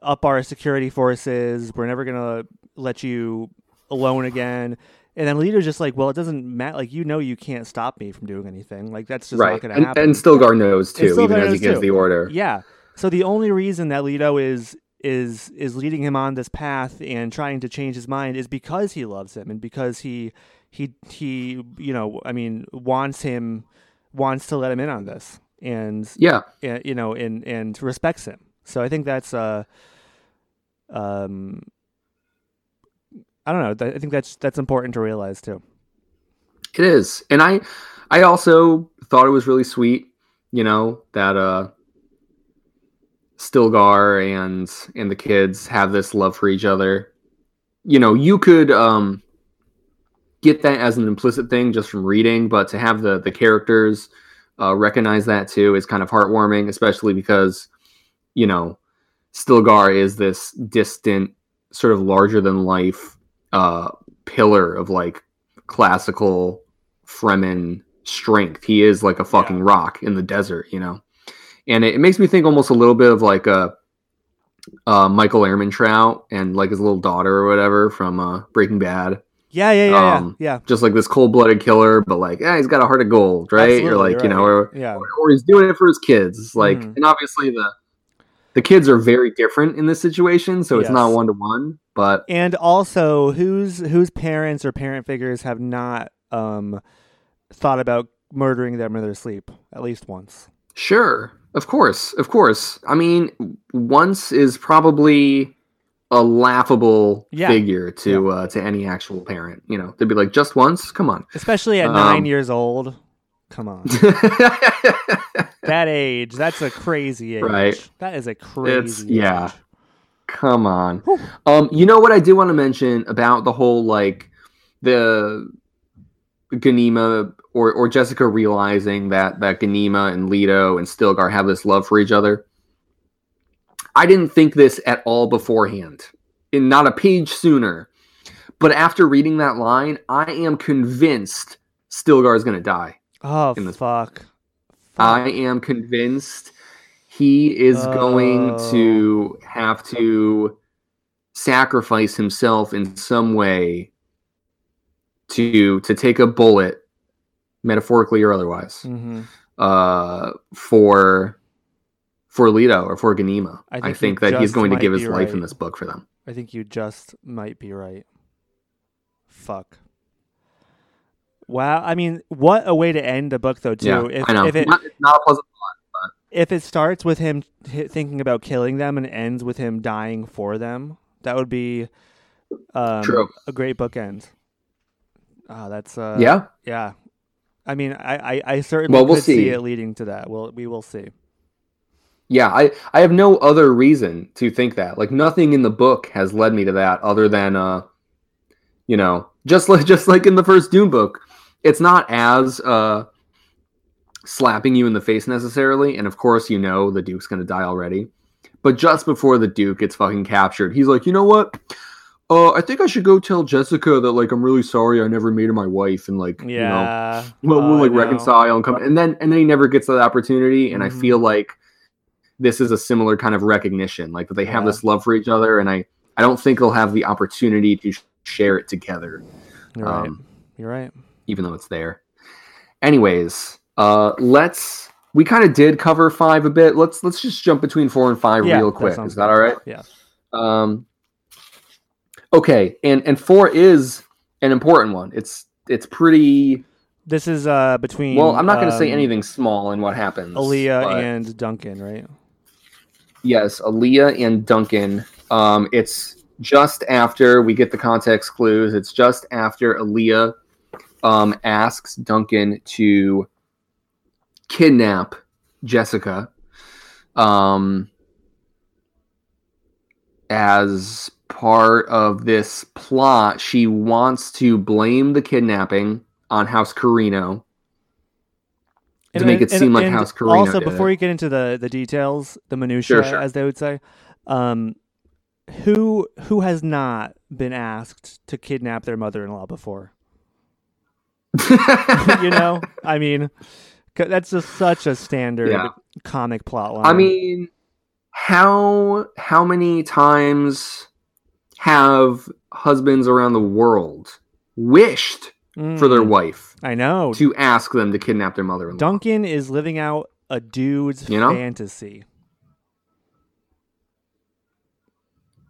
up our security forces. We're never gonna let you alone again. And then Leto's just like, well, it doesn't matter. Like, you know, you can't stop me from doing anything. Like, that's just right. not gonna happen. and Stilgar knows too, Stilgar even as he knows, gives the order. Yeah. So the only reason that Leto is is is leading him on this path and trying to change his mind is because he loves him and because he he he you know I mean wants him wants to let him in on this and Yeah. uh, you know and and respects him. So I think that's uh um I don't know. I think that's that's important to realize too. It is. And I I also thought it was really sweet, you know, that uh Stilgar and and the kids have this love for each other. You know, you could um get that as an implicit thing just from reading, but to have the the characters uh, recognize that too is kind of heartwarming, especially because you know Stilgar is this distant, sort of larger than life uh, pillar of like classical Fremen strength. He is like a fucking Yeah. rock in the desert, you know. And it, it makes me think almost a little bit of like a uh, Michael Ehrmantraut and like his little daughter or whatever from uh, Breaking Bad. Yeah, yeah, yeah, Um, yeah. Just like this cold-blooded killer, but like, yeah, he's got a heart of gold, right? Absolutely, or like, you're you know, right. or, Yeah. or he's doing it for his kids. Like, Mhm. and obviously the the kids are very different in this situation, so it's not one to one. But and also whose whose parents or parent figures have not um thought about murdering them in their sleep at least once Sure, of course, of course. I mean, once is probably a laughable Yeah. figure to uh, to any actual parent. You know, to be like just once. Come on. especially at Um, nine years old come on that age that's a crazy age Right. that is a crazy It's- yeah. Come on. Whew. Um, you know what I do want to mention about the whole like the Ghanima or or Jessica realizing that that Ghanima and Leto and Stilgar have this love for each other. I didn't think this at all beforehand. In not a page sooner. But after reading that line, I am convinced Stilgar is going to die. oh in this- fuck I am convinced he is going Oh. to have to sacrifice himself in some way to to take a bullet, metaphorically or otherwise, hmm uh, for for Leto or for Ghanima. I I think think, that he's going to give his life in this book for them. i think you just might be right fuck wow i mean what a way to end a book though too Yeah, if, I know. if it not, it's not a pleasant. if it starts with him thinking about killing them and ends with him dying for them, that would be um, True. a great bookend. Ah, that's uh, yeah, yeah. I mean, I I, I certainly Well, we'll could see. see. it leading to that. Well, we will see. Yeah, I, I have no other reason to think that. Like nothing in the book has led me to that other than uh you know, just like just like in the first Dune book, it's not as uh slapping you in the face necessarily, and of course you know the Duke's gonna die already. But just before the Duke gets fucking captured, he's like, you know what? uh, I think I should go tell Jessica that like I'm really sorry I never made her my wife and like you know Yeah. we'll, Oh, we'll like reconcile and come and then and then he never gets that opportunity and Mhm. I feel like this is a similar kind of recognition like that they have Yeah. this love for each other and I I don't think they'll have the opportunity to sh- share it together You're right. um, You're right. even though it's there. Anyways, uh let's we kind of did cover 5 a bit. Let's let's just jump between 4 and 5 Yeah, real quick. sounds Is that all right? Yeah. Um, okay, and and four is an important one. It's it's pretty This is uh between. well. I'm not going to say um, anything small in what happens. Alia and Duncan, right? Yes, Alia and Duncan. Um, it's just after we get the context clues. It's just after Alia um, asks Duncan to kidnap Jessica. Um, as part of this plot, she wants to blame the kidnapping on House Corrino. To make it seem like House Corrino Also, before it. you get into the the details, the minutia, Sure, sure. as they would say, um, who who has not been asked to kidnap their mother-in-law before? you know, I mean, that's just such a standard Yeah. comic plot line. I mean, how how many times have husbands around the world wished for their Mm, wife I know. to ask them to kidnap their mother-in-law? Duncan is living out a dude's You know? fantasy.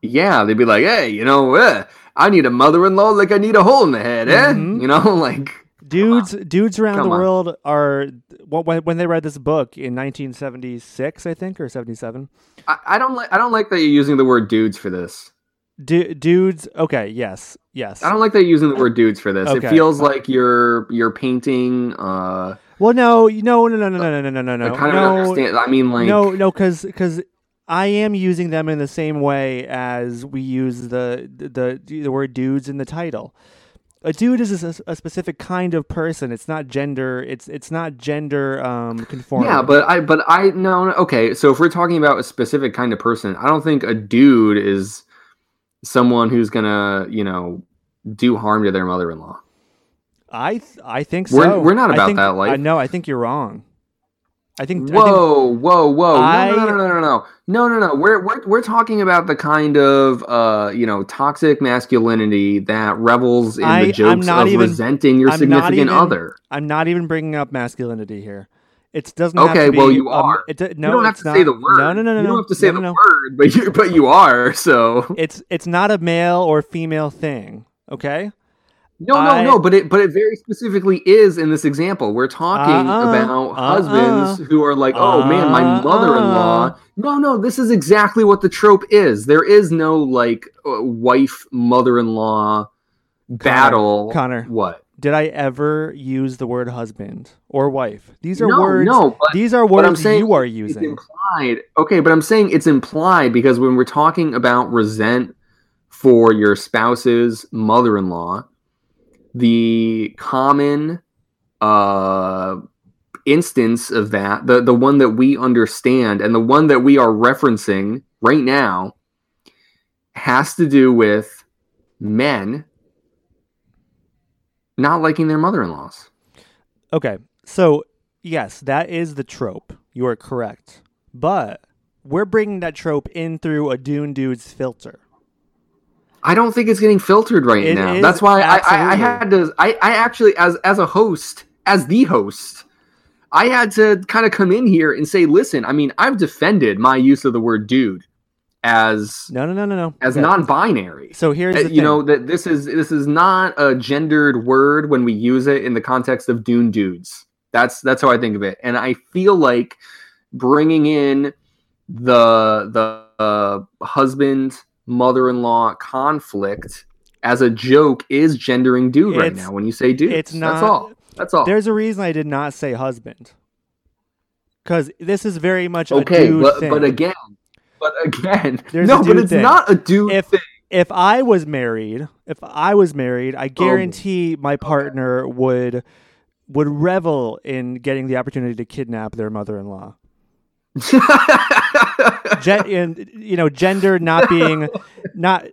Yeah, they'd be like, "Hey, you know, eh, I need a mother-in-law like I need a hole in the head, eh?" Mhm. You know, like Dudes, dudes around Come the on. world are when when they read this book in 1976, I think, or 77. I, I don't like I don't like that you're using the word dudes for this. Du- dudes, okay, yes, yes. I don't like that using the word dudes for this. Okay. It feels like you're you're painting uh Well, no, you- no, no, no, no, no, no, no, no, no, I kind of no, understand. I mean like no, no, because because I am using them in the same way as we use the the the word dudes in the title. A dude is a, a specific kind of person. It's not gender. It's it's not gender um conforming. Yeah, but I but I no, no okay. So if we're talking about a specific kind of person, I don't think a dude is someone who's gonna you know do harm to their mother-in-law. I th- I think We're- so. we're not I about think- that life. I know. I think you're wrong. I think. I think Whoa, whoa, whoa! I- no, no, no, no, no, no, no, no, no. We're we're we're talking about the kind of uh you know toxic masculinity that revels in I- the jokes not of even- resenting your I'm not significant even- other. I'm not even bringing up masculinity here. It doesn't. Okay, have to well, you um, are. it, no, you don't have to not. say the word. No, no, no, no. You don't have to say no, the no, no. word, but you but you are. So It's it's not a male or female thing. Okay. No, I- no, no, but it but it very specifically is in this example. We're talking Uh-uh, about uh-uh, husbands who are like, "Oh man, my uh-uh. mother-in-law." No, no, this is exactly what the trope is. There is no like uh, wife mother-in-law battle. Connor. what? Did I ever use the word husband or wife? These are no, words. no, but these are but I'm words saying you are using. implied. Okay, but I'm saying it's implied because when we're talking about resent for your spouse's mother-in-law, the common uh instance of that, the the one that we understand and the one that we are referencing right now has to do with men not liking their mother-in-laws. Okay, so yes, that is the trope. You are correct, but we're bringing that trope in through a Dune dude's filter. I don't think it's getting filtered right It now. That's why I, I, I had to. I, I actually, as as a host, as the host, I had to kind of come in here and say, listen. I mean, I've defended my use of the word "dude" as No, no, no, no, no. as Okay. non-binary. So here's Uh, you thing. know that this is this is not a gendered word when we use it in the context of Dune dudes. That's that's how I think of it, and I feel like bringing in the the uh, husband mother-in-law conflict as a joke is gendering dude right now. When you say dude, it's not. That's all. That's all. There's a reason I did not say husband. Because this is very much a Okay, dude but thing. but again, but again, There's no, but it's thing. not a dude If- thing. if I was married, if I was married, I Oh. guarantee my partner would would revel in getting the opportunity to kidnap their mother-in-law. Gen- and you know, gender not being not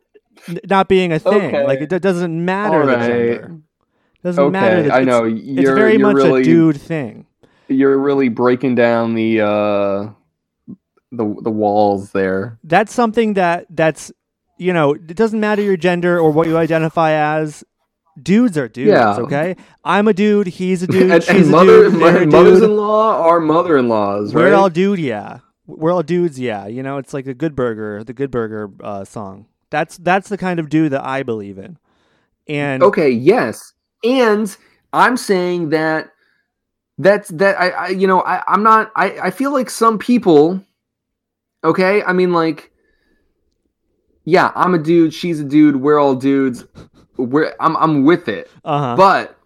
not being a thing. Okay. Like it doesn't matter All the gender. Doesn't matter. Okay, that I it's- know. It's You're, very you're much really, a dude thing. You're really breaking down the uh, the the walls there. That's something that that's you know it doesn't matter your gender or what you identify as. Dudes are dudes. Yeah. Okay. I'm a dude. He's a dude. and, she's and a mother, a dude. mothers-in-law are mother-in-laws, right? We're all dude, yeah. We're all dudes, yeah. You know, it's like a Good Burger, the Good Burger uh, song. That's that's the kind of dude that I believe in. And Okay, yes. And I'm saying that that's that I, I you know, I, I'm not I, I feel like some people okay, I mean like yeah, I'm a dude, she's a dude, we're all dudes. We're I'm I'm with it. uh-huh. But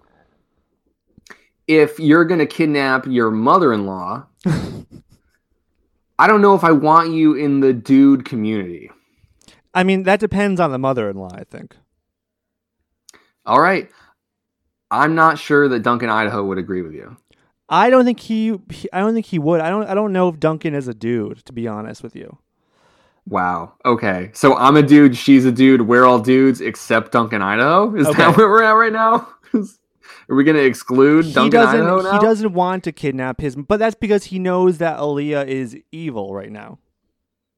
if you're gonna kidnap your mother-in-law, I don't know if I want you in the dude community. I mean, that depends on the mother-in-law, I think. All right. I'm not sure that Duncan Idaho would agree with you. I don't think he, he I don't think he would. I don't I don't know if Duncan is a dude, to be honest with you. Wow. Okay. So I'm a dude, she's a dude, we're all dudes except Duncan Idaho? Is Okay. that where we're at right now? Are we going to exclude He Duncan doesn't Idaho now? he doesn't want to kidnap his but that's because he knows that Alia is evil right now.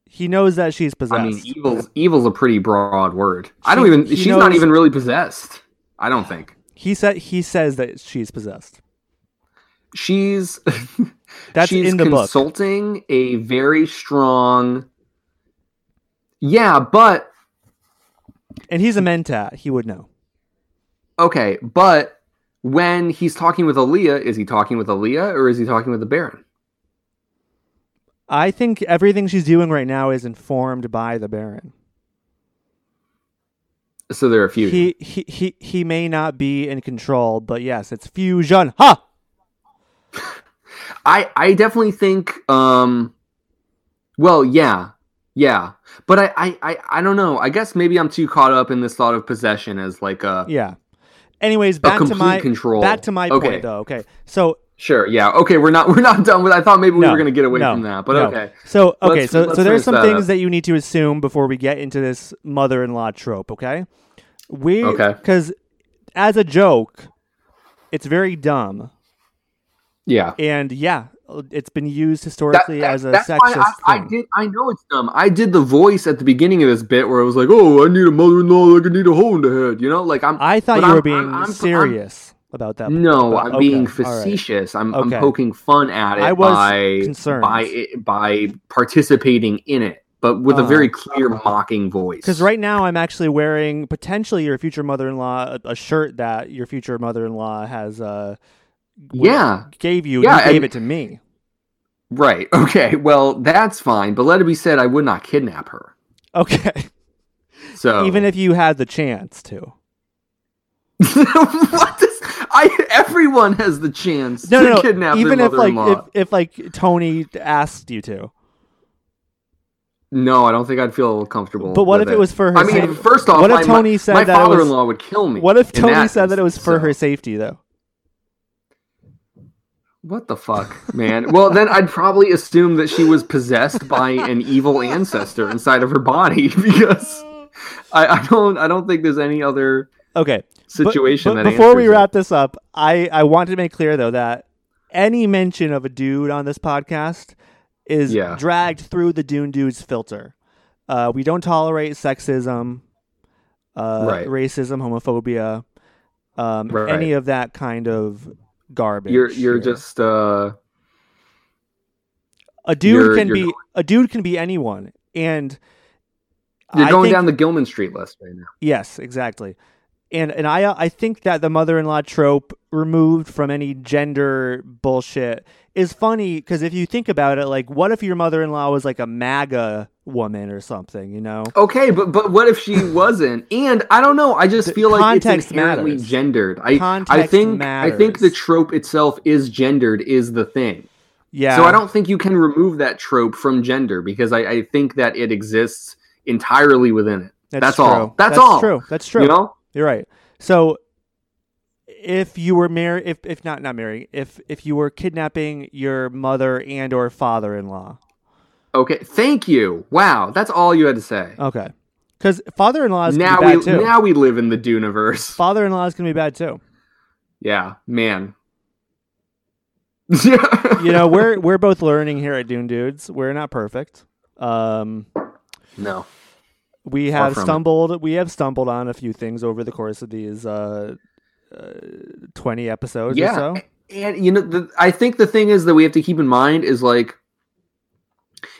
He knows that she's possessed. I mean, evil's evil's a pretty broad word. I don't even he she's not even really possessed. I don't think. he said he says that she's possessed. She's That's she's in the book. consulting a very strong Yeah, but And he's a mentat, he would know. okay, but when he's talking with Alia, is he talking with Alia or is he talking with the Baron? I think everything she's doing right now is informed by the Baron. So there are a few. He he he he may not be in control, but yes, it's fusion. Ha! I I definitely think um well yeah yeah but I, I I I don't know I guess maybe I'm too caught up in this thought of possession as like a Yeah. Anyways, back to my control back to my okay point though. Okay. So sure yeah okay we're not we're not done with I thought maybe we No, were gonna get away no, from that but no. okay So okay, Let's- so let's so there's some that things up. that you need to assume before we get into this mother-in-law trope. Okay, we Okay. because as a joke, it's very dumb, yeah and yeah, it's been used historically that- as a that's sexist I, I thing. did I know it's dumb I did the voice at the beginning of this bit where I was like oh I need a mother-in-law like I need a hole in the head you know like I'm I thought you were I'm- being I'm- I'm- serious about that. No, but- I'm okay, being all right. facetious. I'm, Okay. I'm poking fun at it I was by concerned. by it- by participating in it, but with a Uh-huh. very clear mocking voice. Because right now I'm actually wearing potentially your future mother-in-law a, a shirt that your future mother-in-law has uh w- yeah, gave you. Yeah, you gave it to me. right. Okay, well that's fine. But let it be said, I would not kidnap her. Okay, So even if you had the chance to. what does I? Everyone has the chance No, to no, no. kidnap Even their if like if, if like Tony asked you to. no, I don't think I'd feel comfortable. But what if it was for her? I mean, first off, what if my, Tony said my that father-in-law would kill me. What if Tony said that it was for so- her safety though? What the fuck, man? well, then I'd probably assume that she was possessed by an evil ancestor inside of her body because I, I don't I don't think there's any other Okay. Situation but that before we answers it. wrap this up, I I want to make clear though that any mention of a dude on this podcast is Yeah. dragged through the Dune Dudes filter. Uh, we don't tolerate sexism, uh, Right. racism, homophobia, um, Right. any of that kind of garbage. You're you're here. just uh a dude you're- can you're be going- a dude can be anyone, and you're I going think- down the Gilman Street list right now. Yes, exactly. And and I I think that the mother-in-law trope removed from any gender bullshit is funny because if you think about it, like, what if your mother-in-law was like a MAGA woman or something? You know? Okay, but but what if she wasn't? And I don't know. I just The feel like it's context inherently matters. gendered. I I Context think I think the trope itself is gendered is the thing. Yeah. So I don't think you can remove that trope from gender because I, I think that it exists entirely within it. that's true. all. That's That's all. True. That's true. You know? You're right. So if you were married, if if not not marrying, if if you were kidnapping your mother and or father-in-law, Okay. Thank you. Wow. That's all you had to say. okay. Because father-in-law is now we too. now we live in the Duneverse. father-in-law is gonna be bad too. Yeah, man. You know, we're we're both learning here at Dune Dudes. We're not perfect. Um, no. We have from it. stumbled. We have stumbled on a few things over the course of these uh, uh, twenty episodes Yeah, or so. and you know, the, I think the thing is that we have to keep in mind is like,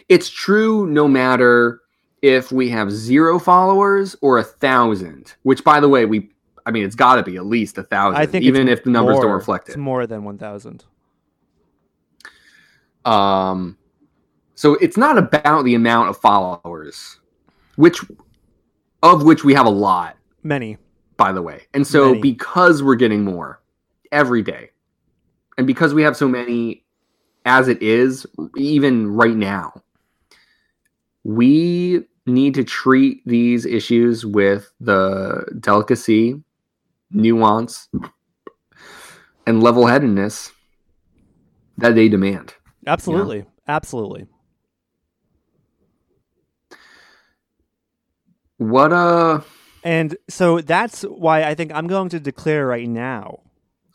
it's true no matter if we have zero followers or a thousand. Which, by the way, we, I mean, it's got to be at least a thousand, I think even if the numbers don't more- reflect It's it. more than one thousand. Um, so it's not about the amount of followers, which of which we have a lot, Many. by the way. And so Many. because we're getting more every day, and because we have so many as it is, even right now, we need to treat these issues with the delicacy, nuance, and level headedness that they demand. Absolutely. Absolutely. What uh And so that's why I think I'm going to declare right now.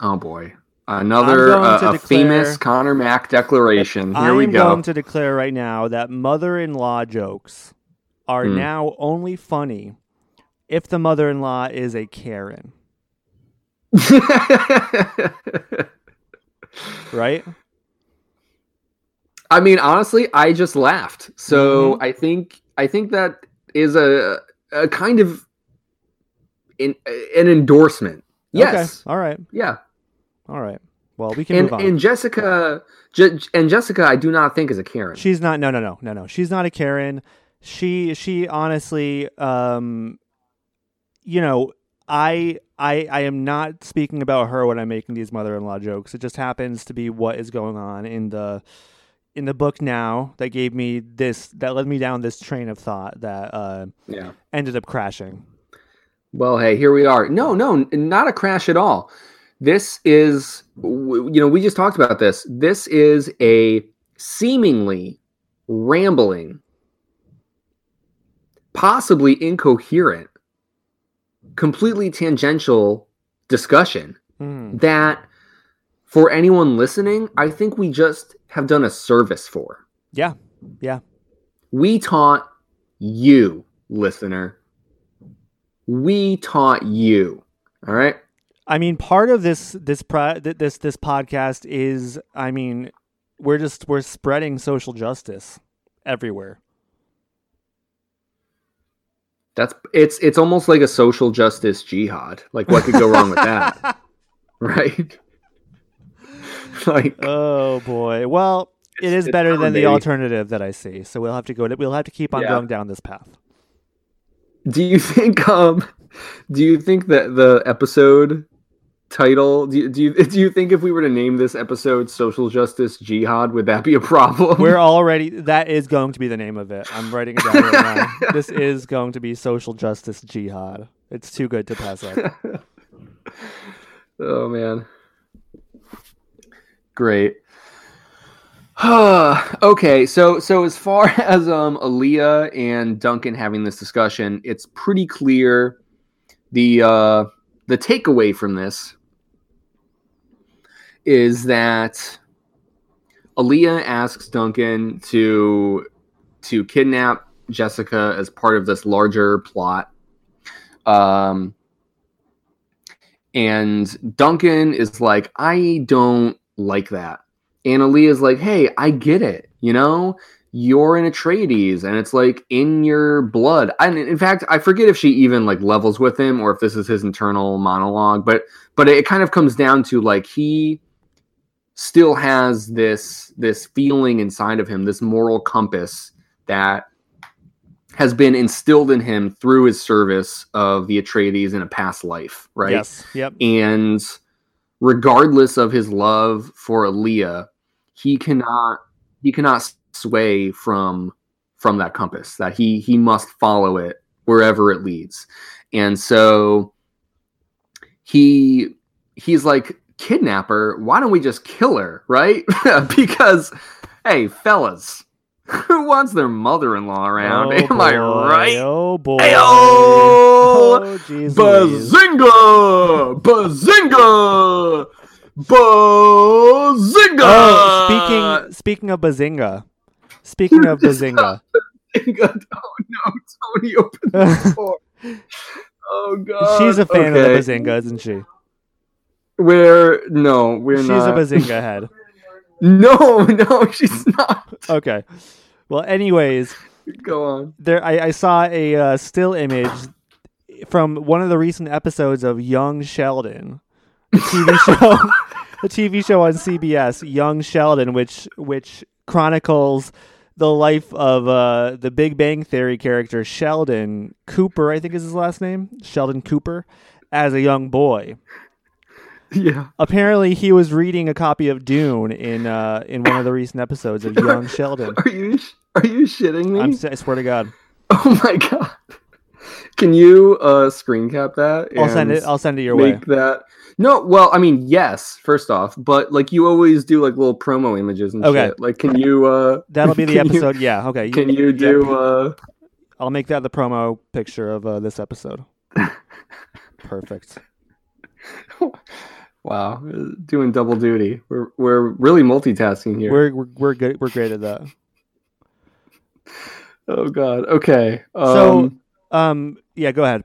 oh boy. Another uh, a declare- famous Connor Mack declaration. Here I'm we go. going to declare right now that mother-in-law jokes are Hmm. now only funny if the mother-in-law is a Karen, right? I mean, honestly, I just laughed. So Mm-hmm. I think I think that is a a kind of in, an endorsement. Yes. Okay. All right. Yeah. All right. Well, we can And move on. and Jessica Je- and Jessica, I do not think is a Karen. She's not. No, no, no, no, no. She's not a Karen. She, she honestly, um, you know, I, I, I am not speaking about her when I'm making these mother-in-law jokes. It just happens to be what is going on in the, in the book now that gave me this, that led me down this train of thought that uh, yeah. ended up crashing. Well, hey, here we are. No, no, not a crash at all. This is, you know, we just talked about this. This is a seemingly rambling, possibly incoherent, completely tangential discussion Mm. that, for anyone listening, I think we just have done a service for. Yeah. Yeah. We taught you, listener. We taught you. All right. I mean, part of this this pro- th- this this podcast is, I mean, we're just we're spreading social justice everywhere. That's it's it's almost like a social justice jihad. Like what could go wrong with that? Right? like Oh boy. Well, It's- better than the alternative that I see. So we'll have to go. To, we'll have to keep on Yeah. going down this path. do you think um do you think that the episode title do you, do you do you think if we were to name this episode social justice jihad would that be a problem? We're already. That is going to be the name of it. I'm writing it down right now. This is going to be social justice jihad. It's too good to pass up. Oh man. Great. okay, so so as far as um Alia and Duncan having this discussion, it's pretty clear the uh the takeaway from this is that Alia asks Duncan to to kidnap Jessica as part of this larger plot. Um and Duncan is like, I don't like that. And Alia's like, hey, I get it. You know, you're in Atreides and it's like in your blood. And in fact, I forget if she even like levels with him or if this is his internal monologue, but but it kind of comes down to like he still has this this feeling inside of him, this moral compass that has been instilled in him through his service of the Atreides in a past life, right? Yes. Yep. And regardless of his love for Alia, he cannot he cannot sway from from that compass. That he he must follow it wherever it leads. And so he he's like kidnapper, why don't we just kill her, right? because hey, fellas, Who wants their mother-in-law around? Oh, Am I boy. right? Oh boy. Ayo! Oh, Louise. Bazinga! Bazinga! Bazinga! Oh, speaking speaking of Bazinga. Speaking of Bazinga. Bazinga! Oh no, Tony opened the door. Oh god. She's a fan Okay. of the Bazinga, isn't she? We're no, we're She's not. She's a Bazinga head. No, no, she's not. Okay. Well, anyways, Go on. there I, I saw a uh, still image from one of the recent episodes of Young Sheldon, the TV show, the TV show on CBS, Young Sheldon, which which chronicles the life of uh, the Big Bang Theory character Sheldon Cooper, I think is his last name, Sheldon Cooper, as a young boy. Yeah. Apparently, he was reading a copy of Dune in uh, in one of the recent episodes of Young Sheldon. Are you are you shitting me? I'm, I swear to God, Oh my god. Can you uh screen cap that? I'll send it. I'll send it your way. make that. No, well, I mean, yes, first off, but like you always do like little promo images and Okay. shit. Like can you uh That'll be the can you- episode. yeah. Okay. can you do uh I'll make that the promo picture of uh, this episode. Perfect. Wow, doing double duty. We're we're really multitasking here. We're we're we're good. We're great at that. oh god. Okay. So- Um Um. Yeah. Go ahead.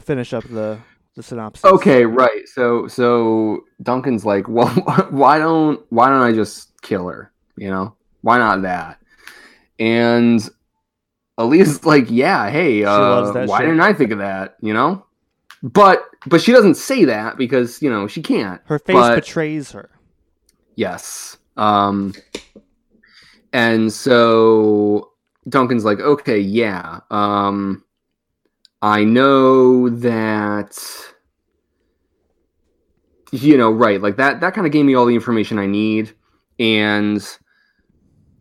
Finish up the the synopsis. Okay, right. So so Duncan's like, well, why don't why don't I just kill her? You know, why not that? And Alia's like, yeah, hey, uh, why shit. didn't I think of that? You know, but but she doesn't say that because you know she can't. Her face but- betrays her. Yes. Um, and so Duncan's like, okay, yeah. Um, I know that, you know, right. Like that, that kind of gave me all the information I need. And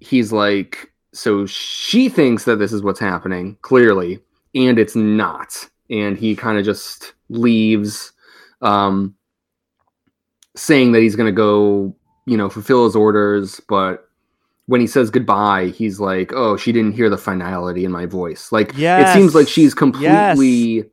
he's like, so she thinks that this is what's happening, clearly, and it's not. And he kind of just leaves, um, saying that he's going to go you know, fulfill his orders, but when he says goodbye, he's like, "Oh, she didn't hear the finality in my voice." Like it seems like she's completely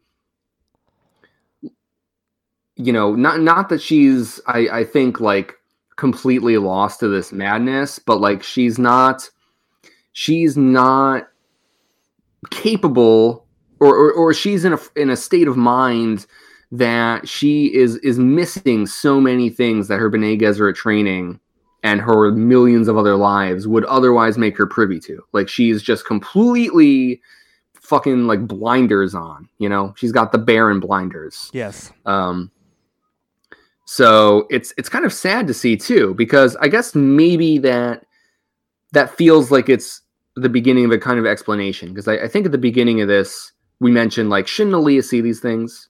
you know, not not that she's I I think like completely lost to this madness, but like she's not she's not capable or or, or she's in a in a state of mind that she is is missing so many things that her Bene Gesserit training and her millions of other lives would otherwise make her privy to. Like she's just completely fucking like blinders on, you know? She's got the Baron blinders. Yes. Um so it's it's kind of sad to see too, because I guess maybe that that feels like it's the beginning of a kind of explanation. Because I, I think at the beginning of this, we mentioned like, shouldn't Alia see these things?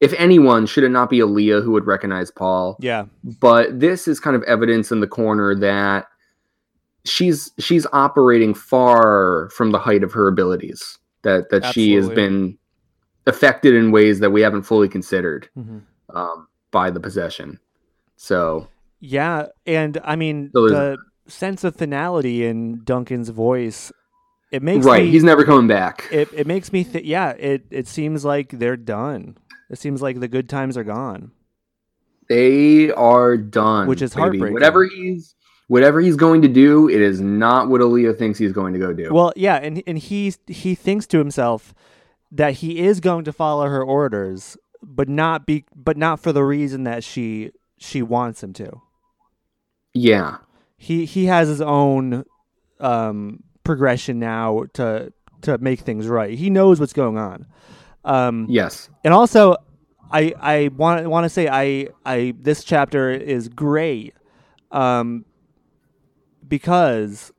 If anyone, should it not be Alia who would recognize Paul? Yeah. But this is kind of evidence in the corner that she's she's operating far from the height of her abilities. That that she has been affected in ways that we haven't fully considered hmm um, by the possession. So Yeah, and I mean So the sense of finality in Duncan's voice. It makes right, me, he's never coming back. it, it makes me think yeah it, it seems like they're done it seems like the good times are gone they are done, Which is baby. heartbreaking. Whatever he's whatever he's going to do, it is not what Alia thinks he's going to go do. well yeah and and he he thinks to himself that he is going to follow her orders but not be but not for the reason that she she wants him to yeah, he he has his own um progression now to to make things right. He knows what's going on. Um yes, and also i i want want to say i i this chapter is great um because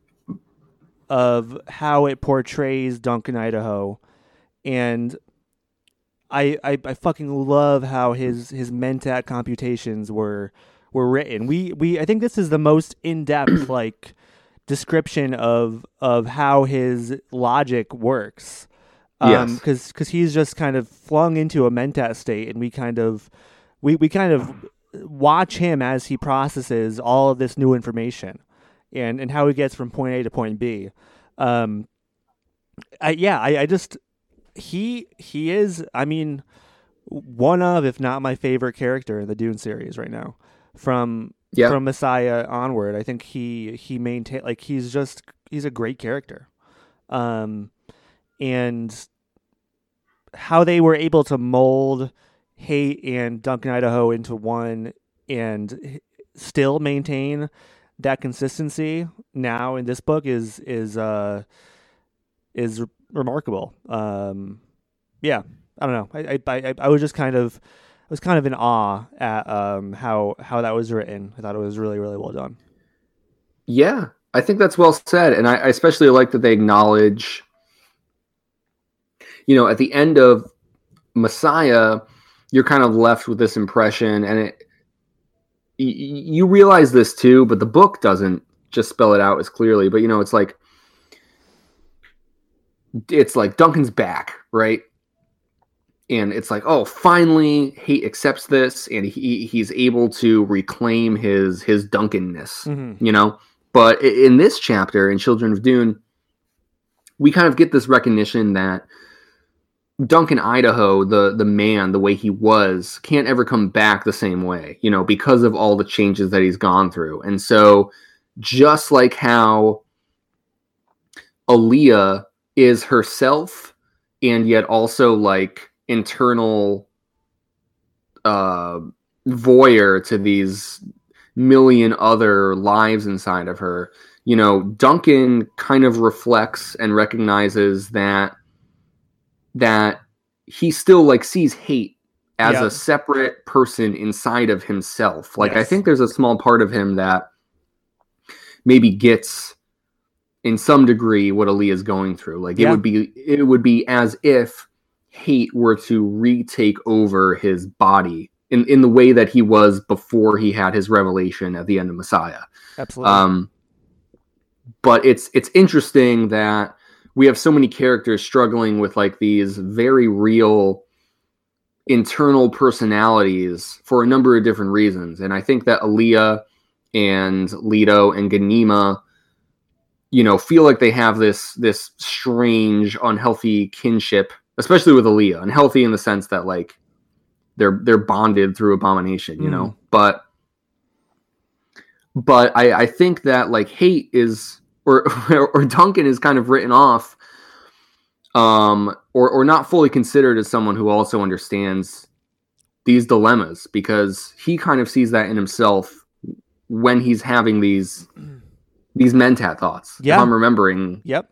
of how it portrays duncan idaho. And I, I i fucking love how his his mentat computations were were written. We we i think this is the most in-depth like description of of how his logic works um Yes. because because he's just kind of flung into a mentat state and we kind of we we kind of watch him as he processes all of this new information and and how he gets from point A to point B Um, I, yeah, I, I just he he is. I mean, one of, if not my favorite character in the Dune series right now. From Yeah. from Messiah onward, I think he he maintain like he's just he's a great character. Um, and how they were able to mold Hayt and Duncan Idaho into one and still maintain that consistency now in this book is is uh is remarkable. Um, yeah, I don't know. I, I I I was just kind of I was kind of in awe at um how how that was written. I thought it was really really well done. Yeah, I think that's well said, and I, I especially like that they acknowledge, you know, at the end of Messiah, you're kind of left with this impression, and it you realize this too, but the book doesn't just spell it out as clearly. But you know, it's like it's like Duncan's back, right? And it's like, oh, finally, he accepts this, and he he's able to reclaim his his Duncanness Mm-hmm. you know but in this chapter in children of dune we kind of get this recognition that duncan idaho the the man the way he was can't ever come back the same way you know because of all the changes that he's gone through and so just like how Alia is herself and yet also like internal uh voyeur to these million other lives inside of her. You know, Duncan kind of reflects and recognizes that that he still like sees Hayt as Yeah. a separate person inside of himself. Like I think there's a small part of him that maybe gets in some degree what Ali is going through. Like it would be it would be as if Hayt were to retake over his body in, in the way that he was before he had his revelation at the end of Messiah. Absolutely. Um, but it's it's interesting that we have so many characters struggling with like these very real internal personalities for a number of different reasons, and I think that Alia and Leto and Ghanima, you know, feel like they have this this strange, unhealthy kinship, especially with Alia, unhealthy in the sense that like they're they're bonded through abomination, you know, but but I, I think that like Hayt is or or Duncan is kind of written off um or or not fully considered as someone who also understands these dilemmas because he kind of sees that in himself when he's having these these mentat thoughts Yeah. i'm remembering yep.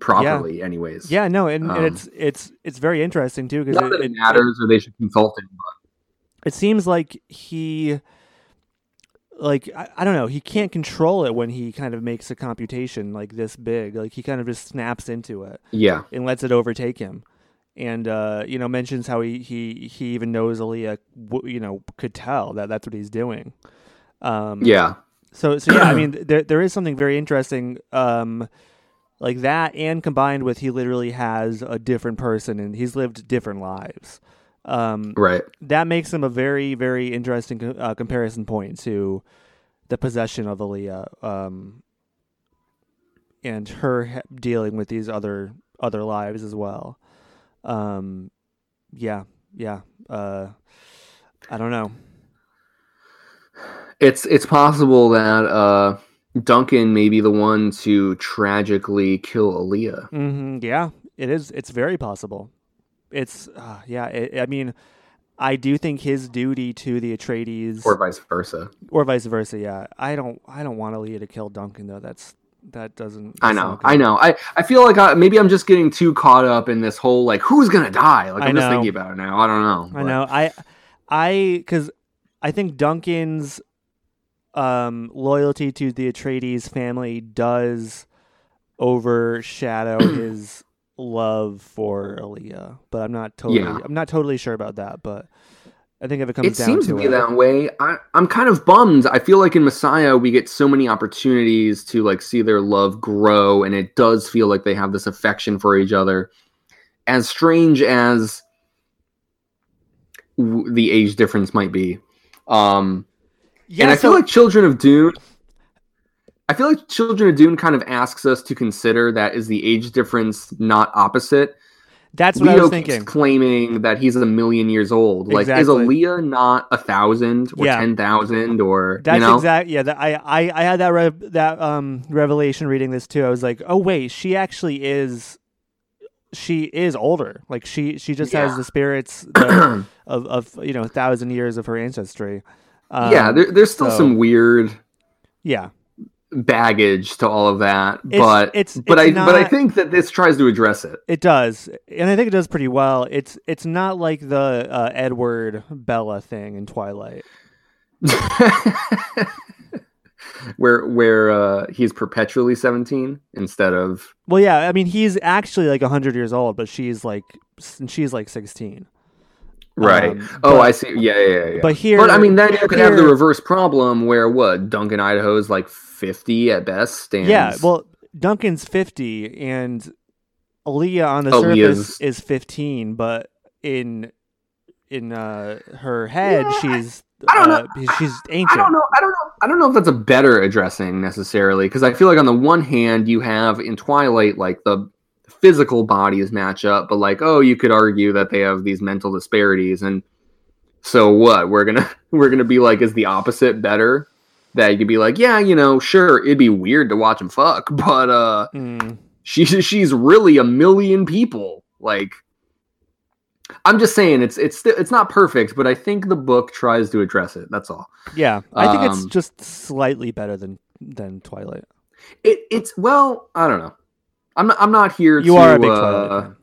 Properly anyways Yeah. No. And, Um, and it's it's it's very interesting too because not that it matters or they should consult him but. it seems like he like I, I don't know he can't control it when he kind of makes a computation like this big like he kind of just snaps into it yeah and lets it overtake him and uh you know mentions how he he he even knows Alia w- you know could tell that that's what he's doing um yeah so so yeah I mean there there is something very interesting um like that and combined with he literally has a different person and he's lived different lives um right that makes him a very very interesting uh, comparison point to the possession of Alia um, and her dealing with these other other lives as well. Um, yeah, yeah. Uh, I don't know. it's it's possible that uh duncan may be the one to tragically kill Alia. hmm yeah, it is. It's very possible. It's uh, yeah. It, I mean, I do think his duty to the Atreides or vice versa or vice versa. Yeah, I don't. I don't want Alia to kill Duncan though. That's that doesn't. I know. I know. I, I feel like I, maybe I'm just getting too caught up in this whole like who's gonna die. Like I'm just thinking about it now. I don't know. I know. I, I, because I think Duncan's um, loyalty to the Atreides family does overshadow his love for Alia, but I'm not totally. Yeah. I'm not totally sure about that, but I think if it comes It down seems to, to be it, that way. I, I'm kind of bummed. I feel like in Messiah we get so many opportunities to like see their love grow, and it does feel like they have this affection for each other. As strange as w- the age difference might be, um, yeah. and I so, feel like Children of Dune. I feel like Children of Dune kind of asks us to consider that is the age difference not opposite. That's what I Leo was keeps thinking. claiming that he's a million years old. Like, is Exactly. Alia not a thousand or Yeah. ten thousand or That's you know? exact. Yeah, that, I, I I had that rev- that um revelation reading this too. I was like, oh wait, she actually is. She is older. Like she she just has the spirits of of you know a thousand years of her ancestry. Um, yeah, there, there's still so- some weird yeah. baggage to all of that, It's- but it's- but it's I but I think that this tries to address it. It does, and I think it does pretty well. It's it's not like the uh, Edward Bella thing in Twilight. where where uh, he's perpetually 17 instead of Well, yeah, I mean he's actually like hundred years old, but she's like she's like sixteen. Right. Um, oh, but- I see. Yeah, yeah, yeah. But here, but I mean, then you could have the reverse problem where what Duncan Idaho is like 50 at best. And Yeah, well, Duncan's fifty, and Alia on the Alia's- surface is fifteen, but in in uh, her head, Yeah, she's I don't know. uh, she's ancient. I don't know. I don't know. I don't know if that's a better addressing necessarily because I feel like on the one hand you have in Twilight like the physical bodies match up, but like oh you could argue that they have these mental disparities and so what? We're gonna we're gonna be like is the opposite better? That you could be like yeah you know sure it'd be weird to watch them fuck but uh Mm, she's she's really a million people like i'm just saying it's it's still it's not perfect but i think the book tries to address it that's all. Yeah, I think it's Um, just slightly better than than Twilight. it it's well i don't know i'm not i'm not here You to, are a big uh, Twilight fan.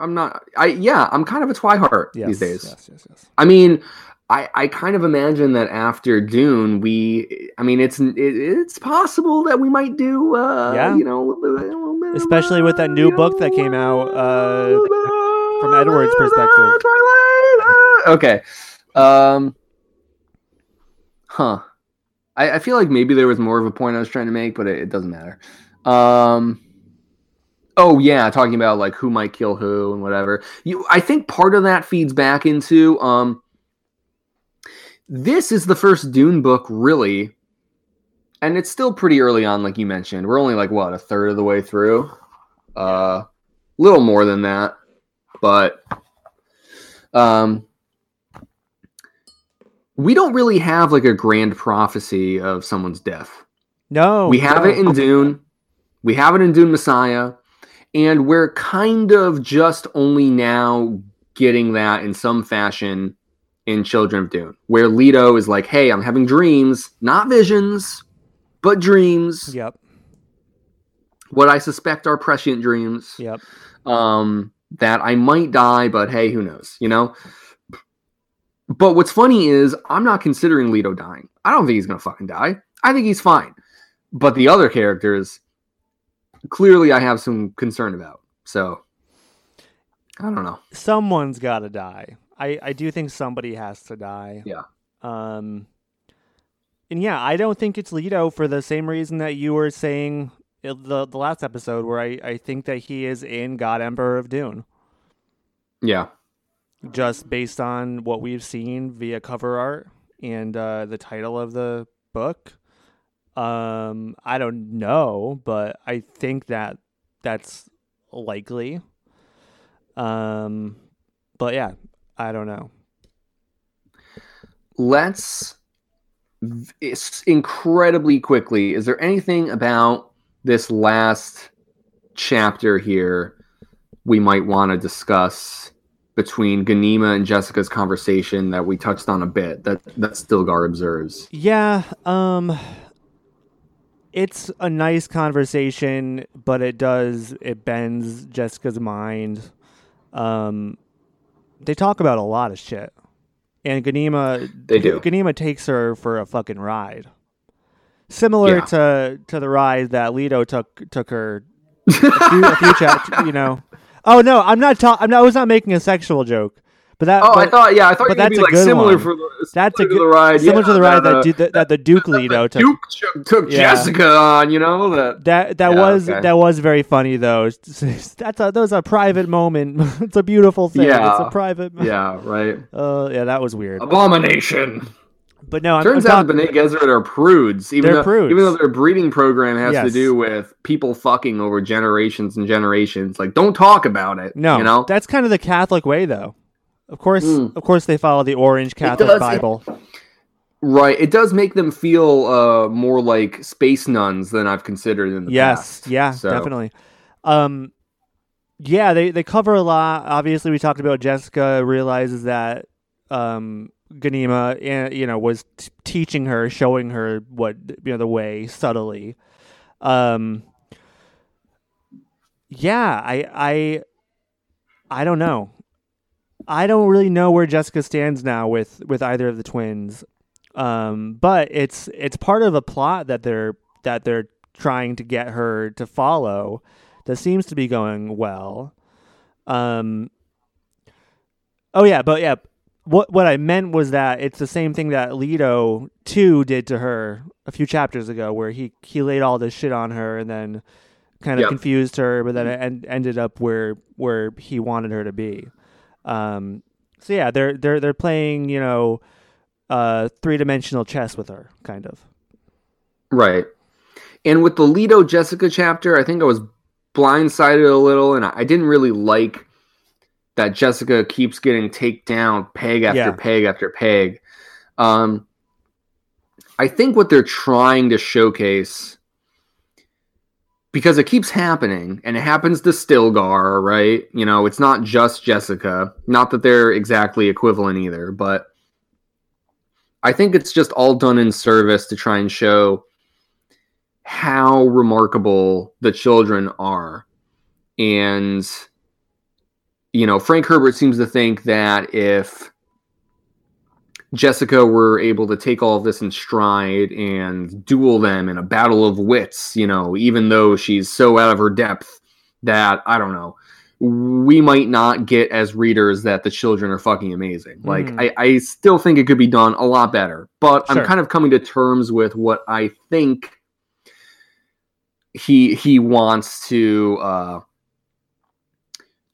i'm not i yeah i'm kind of a twihart Yes, these days Yes, yes, yes. i mean I, I kind of imagine that after Dune, we, I mean, it's it, it's possible that we might do, uh, Yeah. you know, a little bit of, Especially with that new book that came out, uh, from Edward's perspective. Twilight, okay. Um, huh. I, I feel like maybe there was more of a point I was trying to make, but it, it doesn't matter. Um, oh yeah, talking about like who might kill who and whatever. You, I think part of that feeds back into um. This is the first Dune book, really, and it's still pretty early on, like you mentioned. We're only like what a third of the way through, uh, little more than that, but um, we don't really have like a grand prophecy of someone's death. No, we have no. it in Dune. We have it in Dune Messiah. And we're kind of just only now getting that in some fashion in Children of Dune, where Leto is like, hey, I'm having dreams, not visions, but dreams. Yep, What I suspect are prescient dreams. yep. Um, that I might die, but hey, who knows, you know? But what's funny is I'm not considering Leto dying. I don't think he's gonna fucking die. I think he's fine. But the other characters, clearly, I have some concern about. So I don't know. Someone's got to die. I I do think somebody has to die. Yeah. Um. And yeah, I don't think it's Leto for the same reason that you were saying the the last episode, where I I think that he is in God Emperor of Dune, Yeah, just based on what we've seen via cover art and uh, the title of the book. Um, I don't know, but I think that that's likely. Um, but yeah, I don't know. let's it's incredibly quickly. Is there anything about this last chapter here we might want to discuss between Ghanima and Jessica's conversation that we touched on a bit that that Stilgar observes? Yeah, um it's a nice conversation, but it does it bends Jessica's mind. Um they talk about a lot of shit. And Ghanima They do. Ghanima takes her for a fucking ride. Similar Yeah. to to the ride that Leto took took her a few, a few chap, you know. Oh no, I'm not ta- I'm not I was not making a sexual joke. But that Oh, I thought yeah, I thought but that's be a like good similar one. for the That's a similar to the ride, similar yeah, to the ride that, uh, that, that the Duke Leto that took. Duke took Yeah. Jessica on, you know that. That that Yeah, was okay. that was very funny though. That's a that was a private moment. it's a beautiful thing. Yeah. It's a private. mo- Yeah, right. Uh, yeah, that was weird. Abomination. But no, I'm, Turns I'm out talk- Bene Gesserit are prudes, even They're though prudes. even though their breeding program has to do with people fucking over generations and generations. Like, don't talk about it. no, you know. that's kind of the Catholic way, though. Of course, Mm. of course, they follow the Orange Catholic does. Bible. Right. It does make them feel uh, more like space nuns than I've considered in the yes, past. Yes, yeah, So, definitely. Um, yeah, they they cover a lot. Obviously, we talked about Jessica realizes that um Ghanima, eh, you know, was t- teaching her, showing her what you know the way subtly. Um, yeah, I I I don't know. I don't really know where Jessica stands now with with either of the twins. Um, but it's it's part of a plot that they're that they're trying to get her to follow that seems to be going well. Um Oh yeah, but yeah, what what I meant was that it's the same thing that Leto too did to her a few chapters ago where he he laid all this shit on her and then kind of Yep. confused her but then it en- ended up where where he wanted her to be. Um so yeah, they're they're they're playing, you know, uh three-dimensional chess with her kind of. Right. And with the Leto Jessica chapter, I think I was blindsided a little, and I I didn't really like that Jessica keeps getting take down peg after Yeah. peg after peg. Um, I think what they're trying to showcase, because it keeps happening, and it happens to Stilgar, right? You know, it's not just Jessica. Not that they're exactly equivalent either, but I think it's just all done in service to try and show how remarkable the children are. And, you know, Frank Herbert seems to think that if Jessica were able to take all of this in stride and duel them in a battle of wits, you know, even though she's so out of her depth that, I don't know, we might not get as readers that the children are fucking amazing. Like, Mhm. I, I still think it could be done a lot better, but Sure. I'm kind of coming to terms with what I think he he wants to uh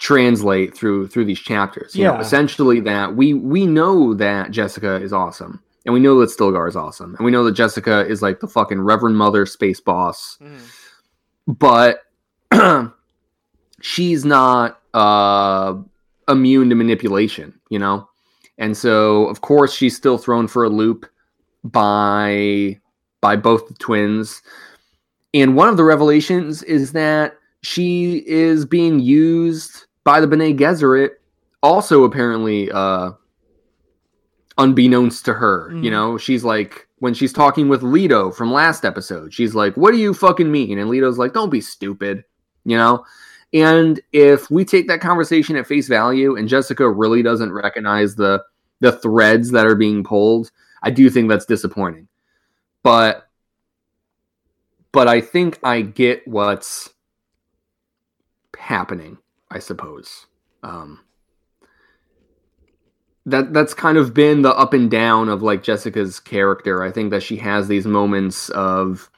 translate through through these chapters. You know Yeah. essentially that we we know that jessica is awesome and we know that stilgar is awesome and we know that jessica is like the fucking reverend mother space boss. But she's not uh immune to manipulation you know? And so of course she's still thrown for a loop by by both the twins. And one of the revelations is that she is being used by the Bene Gesserit, also apparently uh, unbeknownst to her. Mhm. You know, she's like, when she's talking with Leto from last episode, she's like, What do you fucking mean? And Leto's like, Don't be stupid, you know? And if we take that conversation at face value and Jessica really doesn't recognize the the threads that are being pulled, I do think that's disappointing. But but I think I get what's happening, I suppose. Um, that that's kind of been the up and down of like Jessica's character. I think that she has these moments of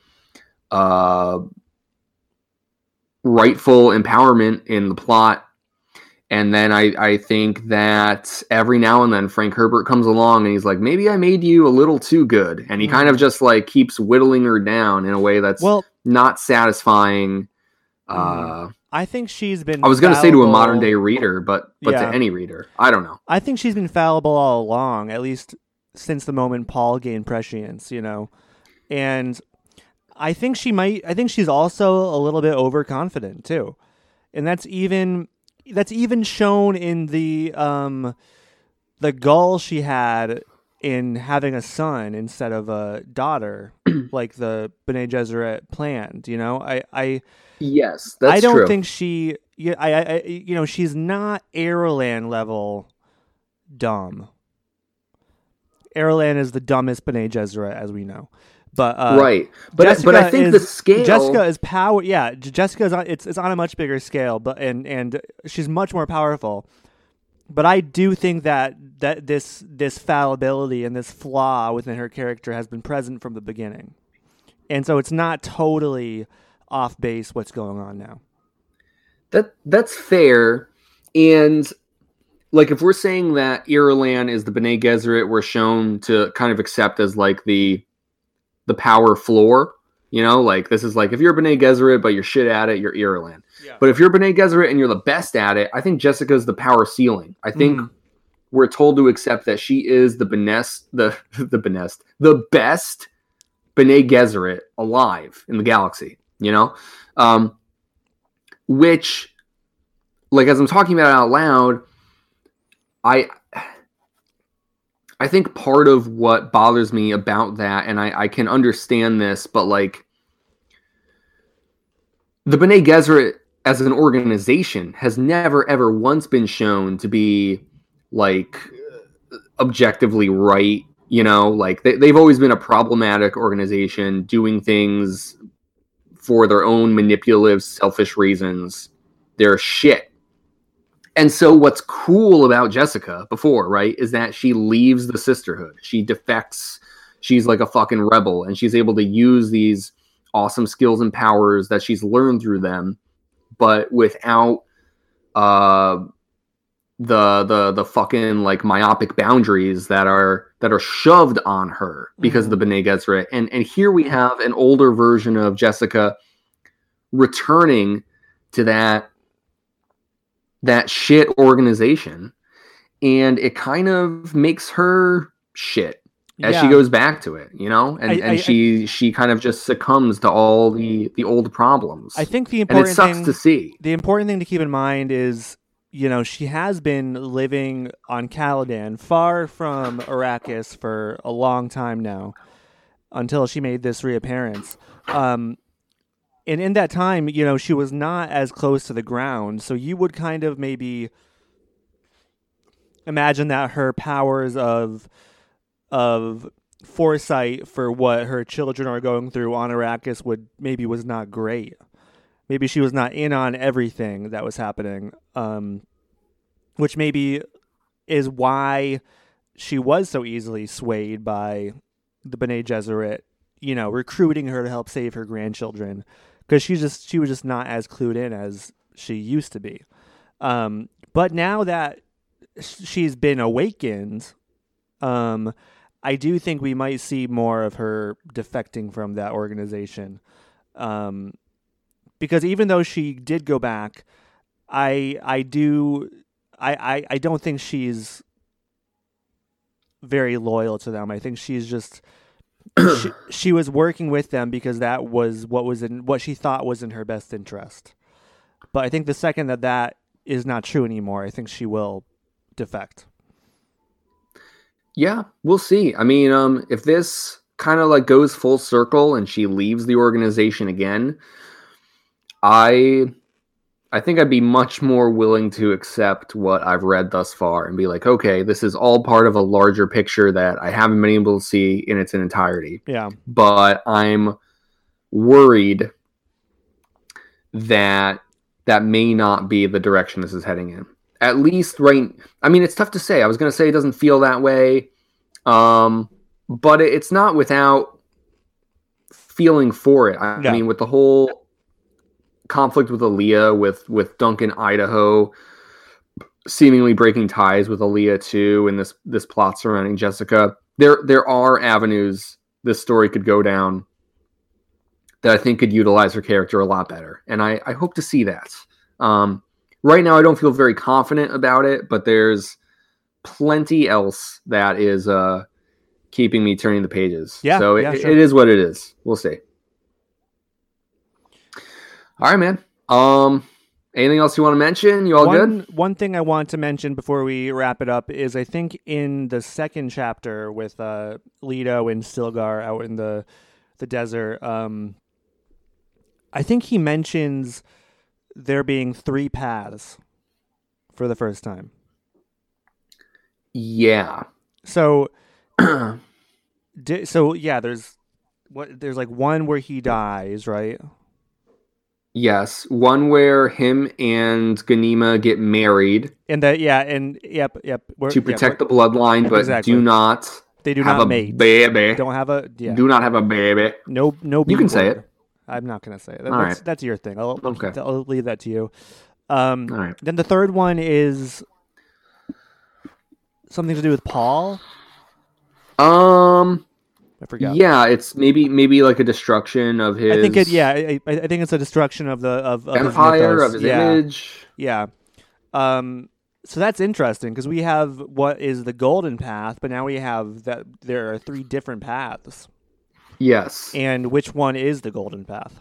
uh, rightful empowerment in the plot. And then I, I think that every now and then Frank Herbert comes along and he's like, maybe I made you a little too good. And he kind of just like keeps whittling her down in a way that's Well, not satisfying. Uh, Mhm. I think she's been. I was going to say to a modern day reader, but but Yeah. to any reader, I don't know. I think she's been fallible all along, at least since the moment Paul gained prescience, you know. And I think she might I think she's also a little bit overconfident too. And that's even that's even shown in the um the gall she had in having a son instead of a daughter, like the Bene Gesserit planned, you know? I I Yes, that's I don't true. think she. Yeah, I, I, you know, she's not Irulan level dumb. Irulan is the dumbest Bene Gesserit, as we know. But uh, right, but but I Jessica think is- the scale. Jessica is power. Yeah, Jessica is on. It's it's on a much bigger scale, but and and she's much more powerful. But I do think that that this this fallibility and this flaw within her character has been present from the beginning, and so it's not totally off base what's going on now. That that's fair, and like if we're saying that Irulan is the Bene Gesserit we're shown to kind of accept as like the the power floor, you know, like this is like if you're a Bene Gesserit but you're shit at it, you're Irulan. Yeah. But if you're Bene Gesserit and you're the best at it, I think Jessica's the power ceiling. I think Mhm. we're told to accept that she is the Benest, the the Benest, the best Bene Gesserit alive in the galaxy. You know, um, which, like as I'm talking about out loud, I I think part of what bothers me about that, and I, I can understand this, but like the Bene Gesserit as an organization has never ever once been shown to be like objectively right. You know, like they, they've always been a problematic organization doing things for their own manipulative, selfish reasons. They're shit. And so, what's cool about Jessica before, right, is that she leaves the sisterhood. She defects. She's like a fucking rebel, and she's able to use these awesome skills and powers that she's learned through them, but without uh, the the the fucking like myopic boundaries that are that are shoved on her because of mm-hmm. the Bene Gesserit. And and here we have an older version of Jessica returning to that that shit organization. And it kind of makes her shit as she goes back to it you know? And I- and I- I- she she kind of just succumbs to all the the old problems. I think the and important it sucks thing to see. the important thing to keep in mind is you know she has been living on Caladan far from Arrakis for a long time now until she made this reappearance. Um and in that time you know she was not as close to the ground. So you would kind of maybe imagine that her powers of of foresight for what her children are going through on Arrakis would maybe was not great maybe she was not in on everything that was happening um which maybe is why she was so easily swayed by the Bene Gesserit, you know, recruiting her to help save her grandchildren because she just she was just not as clued in as she used to be. Um, but now that she's been awakened, um, I do think we might see more of her defecting from that organization. Um, because even though she did go back, I I do I, I, I don't think she's very loyal to them. I think she's just she, she was working with them because that was what was in what she thought was in her best interest. But I think the second that that is not true anymore, I think she will defect. Yeah, we'll see. I mean, um, if this kind of like goes full circle and she leaves the organization again, I I think I'd be much more willing to accept what I've read thus far and be like, okay, this is all part of a larger picture that I haven't been able to see in its entirety. Yeah. But I'm worried that that may not be the direction this is heading in. At least right I mean it's tough to say. I was going to say it doesn't feel that way. Um but it's not without feeling for it. I, Yeah. I mean with the whole conflict with Alia with with Duncan Idaho seemingly breaking ties with Alia too and this this plot surrounding Jessica. There there are avenues this story could go down that I think could utilize her character a lot better. And I, I hope to see that. Um, right now, I don't feel very confident about it, but there's plenty else that is uh, keeping me turning the pages. Yeah, So it, yeah, sure. it is what it is. We'll see. All right, man. Um, anything else you want to mention? You all one, good? One thing I want to mention before we wrap it up is I think in the second chapter with uh, Leto and Stilgar out in the the desert, um, I think he mentions there being three paths for the first time. Yeah. So, so yeah, there's what there's like one where he dies, right? Yes. One where him and Ghanima get married And that yeah, and yep, yep. we're- to protect the bloodline, but Exactly. do not they do have not a mate. baby. Don't have a yeah. Do not have a baby. No, no. You can say it. I'm not gonna say it. That- All that's, right. that's your thing. I'll, Okay. I'll leave that to you. Um, All right. then the third one is something to do with Paul? Um, I forgot. yeah, it's maybe maybe like a destruction of his. I think it. Yeah, I, I think it's a destruction of the of, of his empire mythos. of his yeah. image. Yeah. Um. So that's interesting because we have what is the golden path, but now we have that there are three different paths, Yes. and which one is the golden path?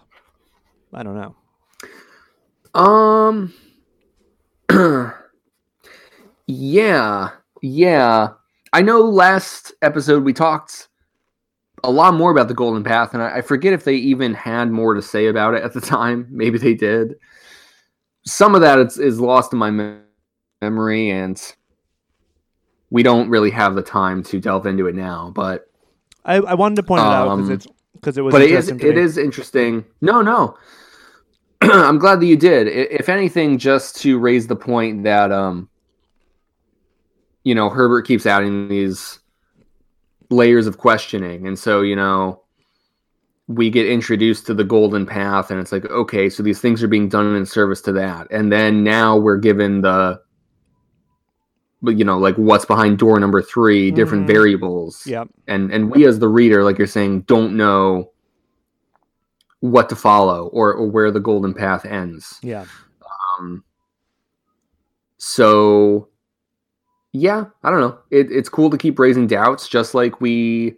I don't know. Um. yeah, yeah. I know last episode we talked a lot more about the Golden Path, and I, I forget if they even had more to say about it at the time. Maybe they did. Some of that is, is lost in my me- memory, and we don't really have the time to delve into it now. But I, I wanted to point it out because Um, it's because it was but it is it interesting. No, no. I'm glad that you did. If anything, just to raise the point that um, you know, Herbert keeps adding these layers of questioning, and so you know, we get introduced to the golden path, and it's like, okay, so these things are being done in service to that, and then now we're given the, but you know, like what's behind door number 3 different Mhm. variables, Yep. and and we as the reader like you're saying don't know what to follow or, or where the golden path ends Yeah. um so yeah i don't know it, it's cool to keep raising doubts just like we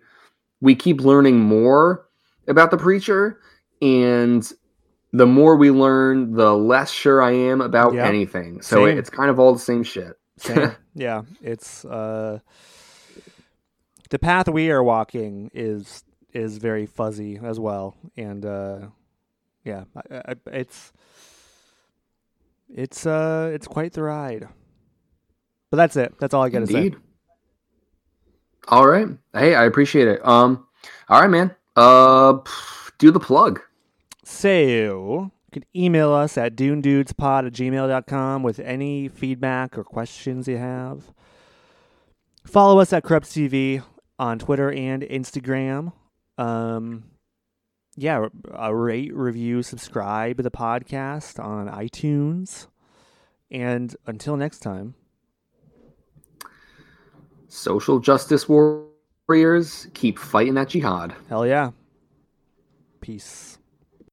we keep learning more about the preacher and the more we learn the less sure i am about Yeah. anything so Same. it's kind of all the same shit Same. yeah. It's uh, the path we are walking is is very fuzzy as well, and uh, yeah, I, I, it's it's uh it's quite the ride. But that's it. That's all I got to say. All right. Hey, I appreciate it. Um, all right, man. Uh, do the plug. So you can email us at dunedudespod at gmail.com with any feedback or questions you have. Follow us at Corrupt TV on Twitter and Instagram. Um, yeah, uh, rate, review, subscribe to the podcast on iTunes. And until next time, Social justice warriors keep fighting that jihad. hell yeah. Peace.